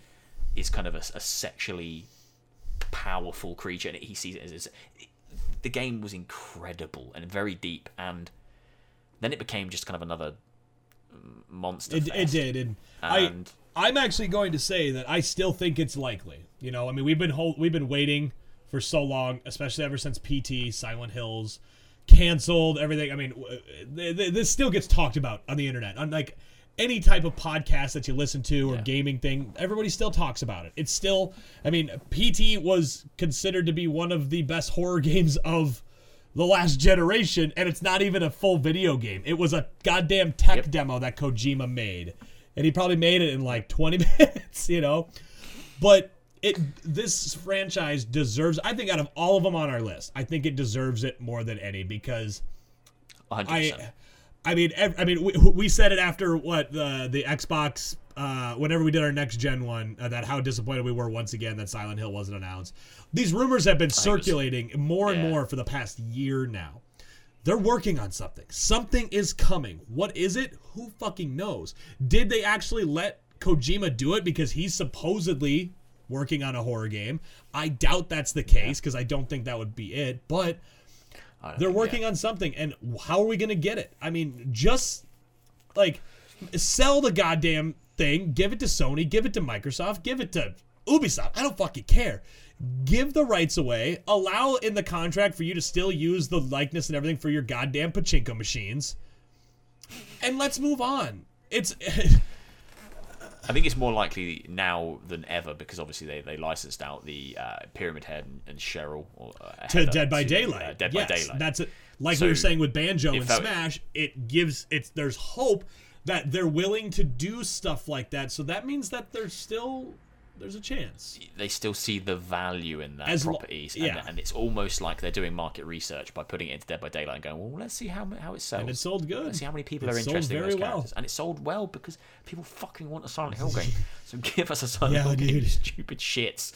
is kind of a, a sexually powerful creature, and he sees it as, as the game was incredible and very deep, and then it became just kind of another mm, monster. It, it did, and, And- I I'm actually going to say that I still think it's likely. You know, I mean, we've been hold, we've been waiting for so long, especially ever since PT Silent Hills canceled everything. I mean, uh, th- th- this still gets talked about on the internet. Unlike any type of podcast that you listen to or Yeah. gaming thing, everybody still talks about it. It's still, I mean, PT was considered to be one of the best horror games of the last generation, and it's not even a full video game. It was a goddamn tech Yep. demo that Kojima made, and he probably made it in like 20 minutes, you know. But it this franchise deserves. I think out of all of them on our list, I think it deserves it more than any because 100%. I, I mean, I mean, we, we said it after what the the Xbox. Uh, whenever we did our next gen one, uh, that how disappointed we were once again that Silent Hill wasn't announced. These rumors have been circulating more and yeah. more for the past year now. They're working on something. Something is coming. What is it? Who fucking knows? Did they actually let Kojima do it because he's supposedly working on a horror game. I doubt that's the case because I don't think that would be it. But they're working yeah. on something, and how are we gonna get it? I mean, just like sell the goddamn thing, give it to Sony, give it to Microsoft, give it to Ubisoft. I don't fucking care. Give the rights away. Allow in the contract for you to still use the likeness and everything for your goddamn pachinko machines. And let's move on. It's I think it's more likely now than ever because obviously they, they licensed out the uh, Pyramid Head and, and Cheryl or uh, to Dead by to, Daylight. uh, Dead yes, by Daylight. That's it. Like So, we were saying with Banjo and felt- Smash, it gives it's there's hope that they're willing to do stuff like that. So that means that they're still there's a chance. they still see the value in that As lo- properties, and, and it's almost like they're doing market research by putting it into Dead by Daylight and going, well, let's see how how it sells. And it sold good. Let's see how many people It are interested in those well. characters, and it sold well because people fucking want a Silent Hill game. so give us a Silent Yeah, Hill game, stupid shits.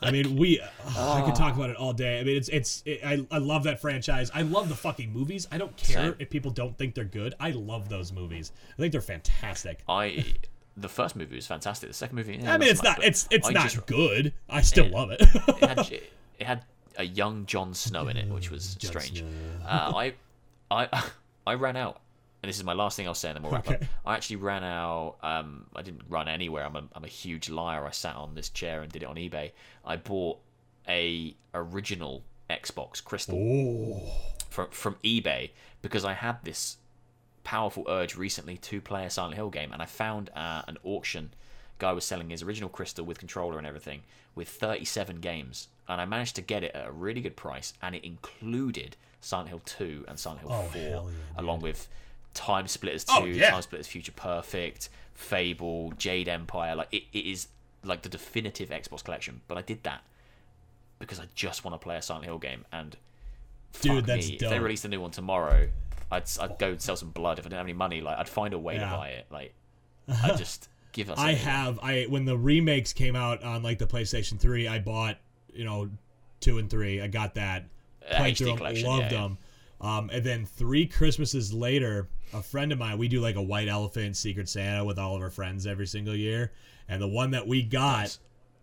I mean, we oh, I could talk about it all day. I mean, it's it's it, I I love that franchise. I love the fucking movies. I don't care Same. if people don't think they're good. I love those movies. I think they're fantastic. I the first movie was fantastic. The second movie, yeah, I mean, it's not it's it's I not just- good. I still love it. it had it had a young Jon Snow in it, which was strange. Uh, I I I ran out, and this is my last thing I'll say, and then we'll wrap up. Okay. I actually ran out. Um, I didn't run anywhere. I'm a, I'm a huge liar. I sat on this chair and did it on eBay. I bought a original Xbox Crystal from from eBay because I had this powerful urge recently to play a Silent Hill game, and I found uh, an auction. Guy was selling his original Crystal with controller and everything with 37 games, and I managed to get it at a really good price, and it included Silent Hill 2 and Silent Hill Oh, 4, yeah, along with TimeSplitters 2, Oh, yeah. TimeSplitters Future Perfect, Fable, Jade Empire. Like it, it is like the definitive Xbox collection. But I did that because I just want to play a Silent Hill game, and Dude, that's me, If they released a new one tomorrow, I'd I'd go and sell some blood if I didn't have any money. Like I'd find a way Yeah. to buy it. Like I just give us. I anything. have I when the remakes came out on like the PlayStation 3, I bought, you know, 2 and 3. I got that. Uh, Played through 'em, collection, loved yeah, them. Um, and then 3 Christmases later, a friend of mine, we do like a white elephant secret Santa with all of our friends every single year, and the one that we got Nice.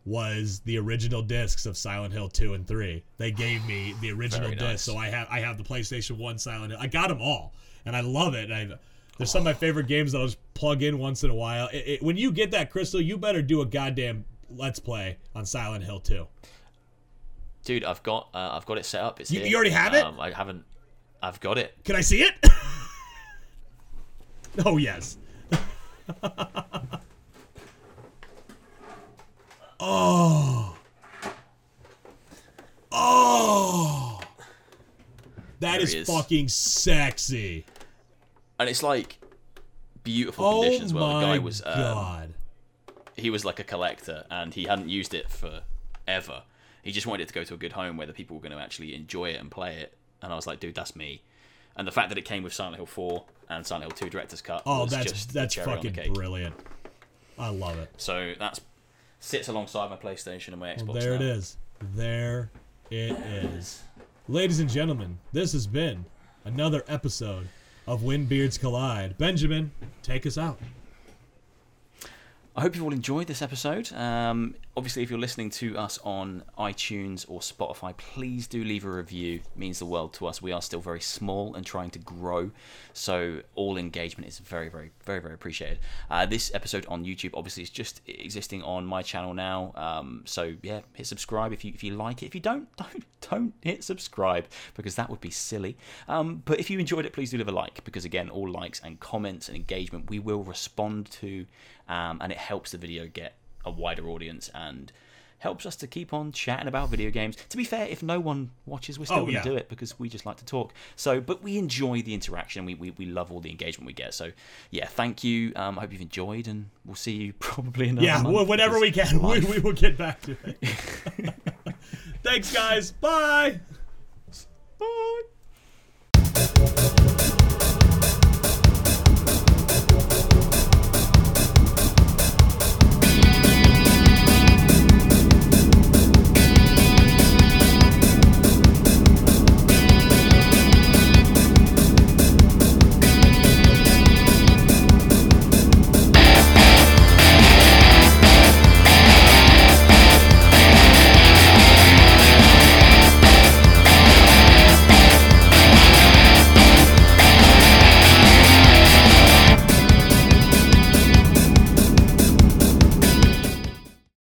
Was the original discs of Silent Hill 2 and 3. They gave me the original Very disc, so I have I have the PlayStation 1 Silent Hill. I got them all, and I love it. I there's some of my favorite games that I'll just plug in once in a while. It, it- when you get that crystal, you better do a goddamn let's play on Silent Hill 2. dude. I've got uh, I've got it set up. It's You- you already have it? Um, I haven't. I've got it. Can I see it? oh yes. oh. Oh. That is is. fucking sexy. and it's like beautiful Oh condition as well. The guy was um, god. he was like a collector, and he hadn't used it for ever. He just wanted it to go to a good home where the people were going to actually enjoy it and play it. And I was like, dude, that's me. And the fact that it came with Silent Hill 4 and Silent Hill 2 Director's Cut Oh, that's just that's cherry on the fucking brilliant. I love it. So that's sits alongside my PlayStation and my Xbox. Well, there now. it is. There it is. Ladies and gentlemen, this has been another episode of When Beards Collide. Benjamin, take us out. I hope you've all enjoyed this episode. Um, obviously, if you're listening to us on iTunes or Spotify, please do leave a review. It means the world to us. We are still very small and trying to grow, so all engagement is very, very, very, very appreciated. Uh, this episode on YouTube, obviously, is just existing on my channel now. Um, so yeah, hit subscribe if you if you like it. If you don't, don't don't hit subscribe because that would be silly. Um, but if you enjoyed it, please do leave a like because again, all likes and comments and engagement we will respond to, um, and it helps the video get a wider audience and helps us to keep on chatting about video games. To be fair, if no one watches, we're still Oh, going to yeah. do it because we just like to talk. So, but we enjoy the interaction. We, we, we love all the engagement we get. So, yeah, thank you. Um, I hope you've enjoyed, and we'll see you probably in another Yeah, month whenever we can, we, we will get back to it. Thanks, guys. Bye. Bye.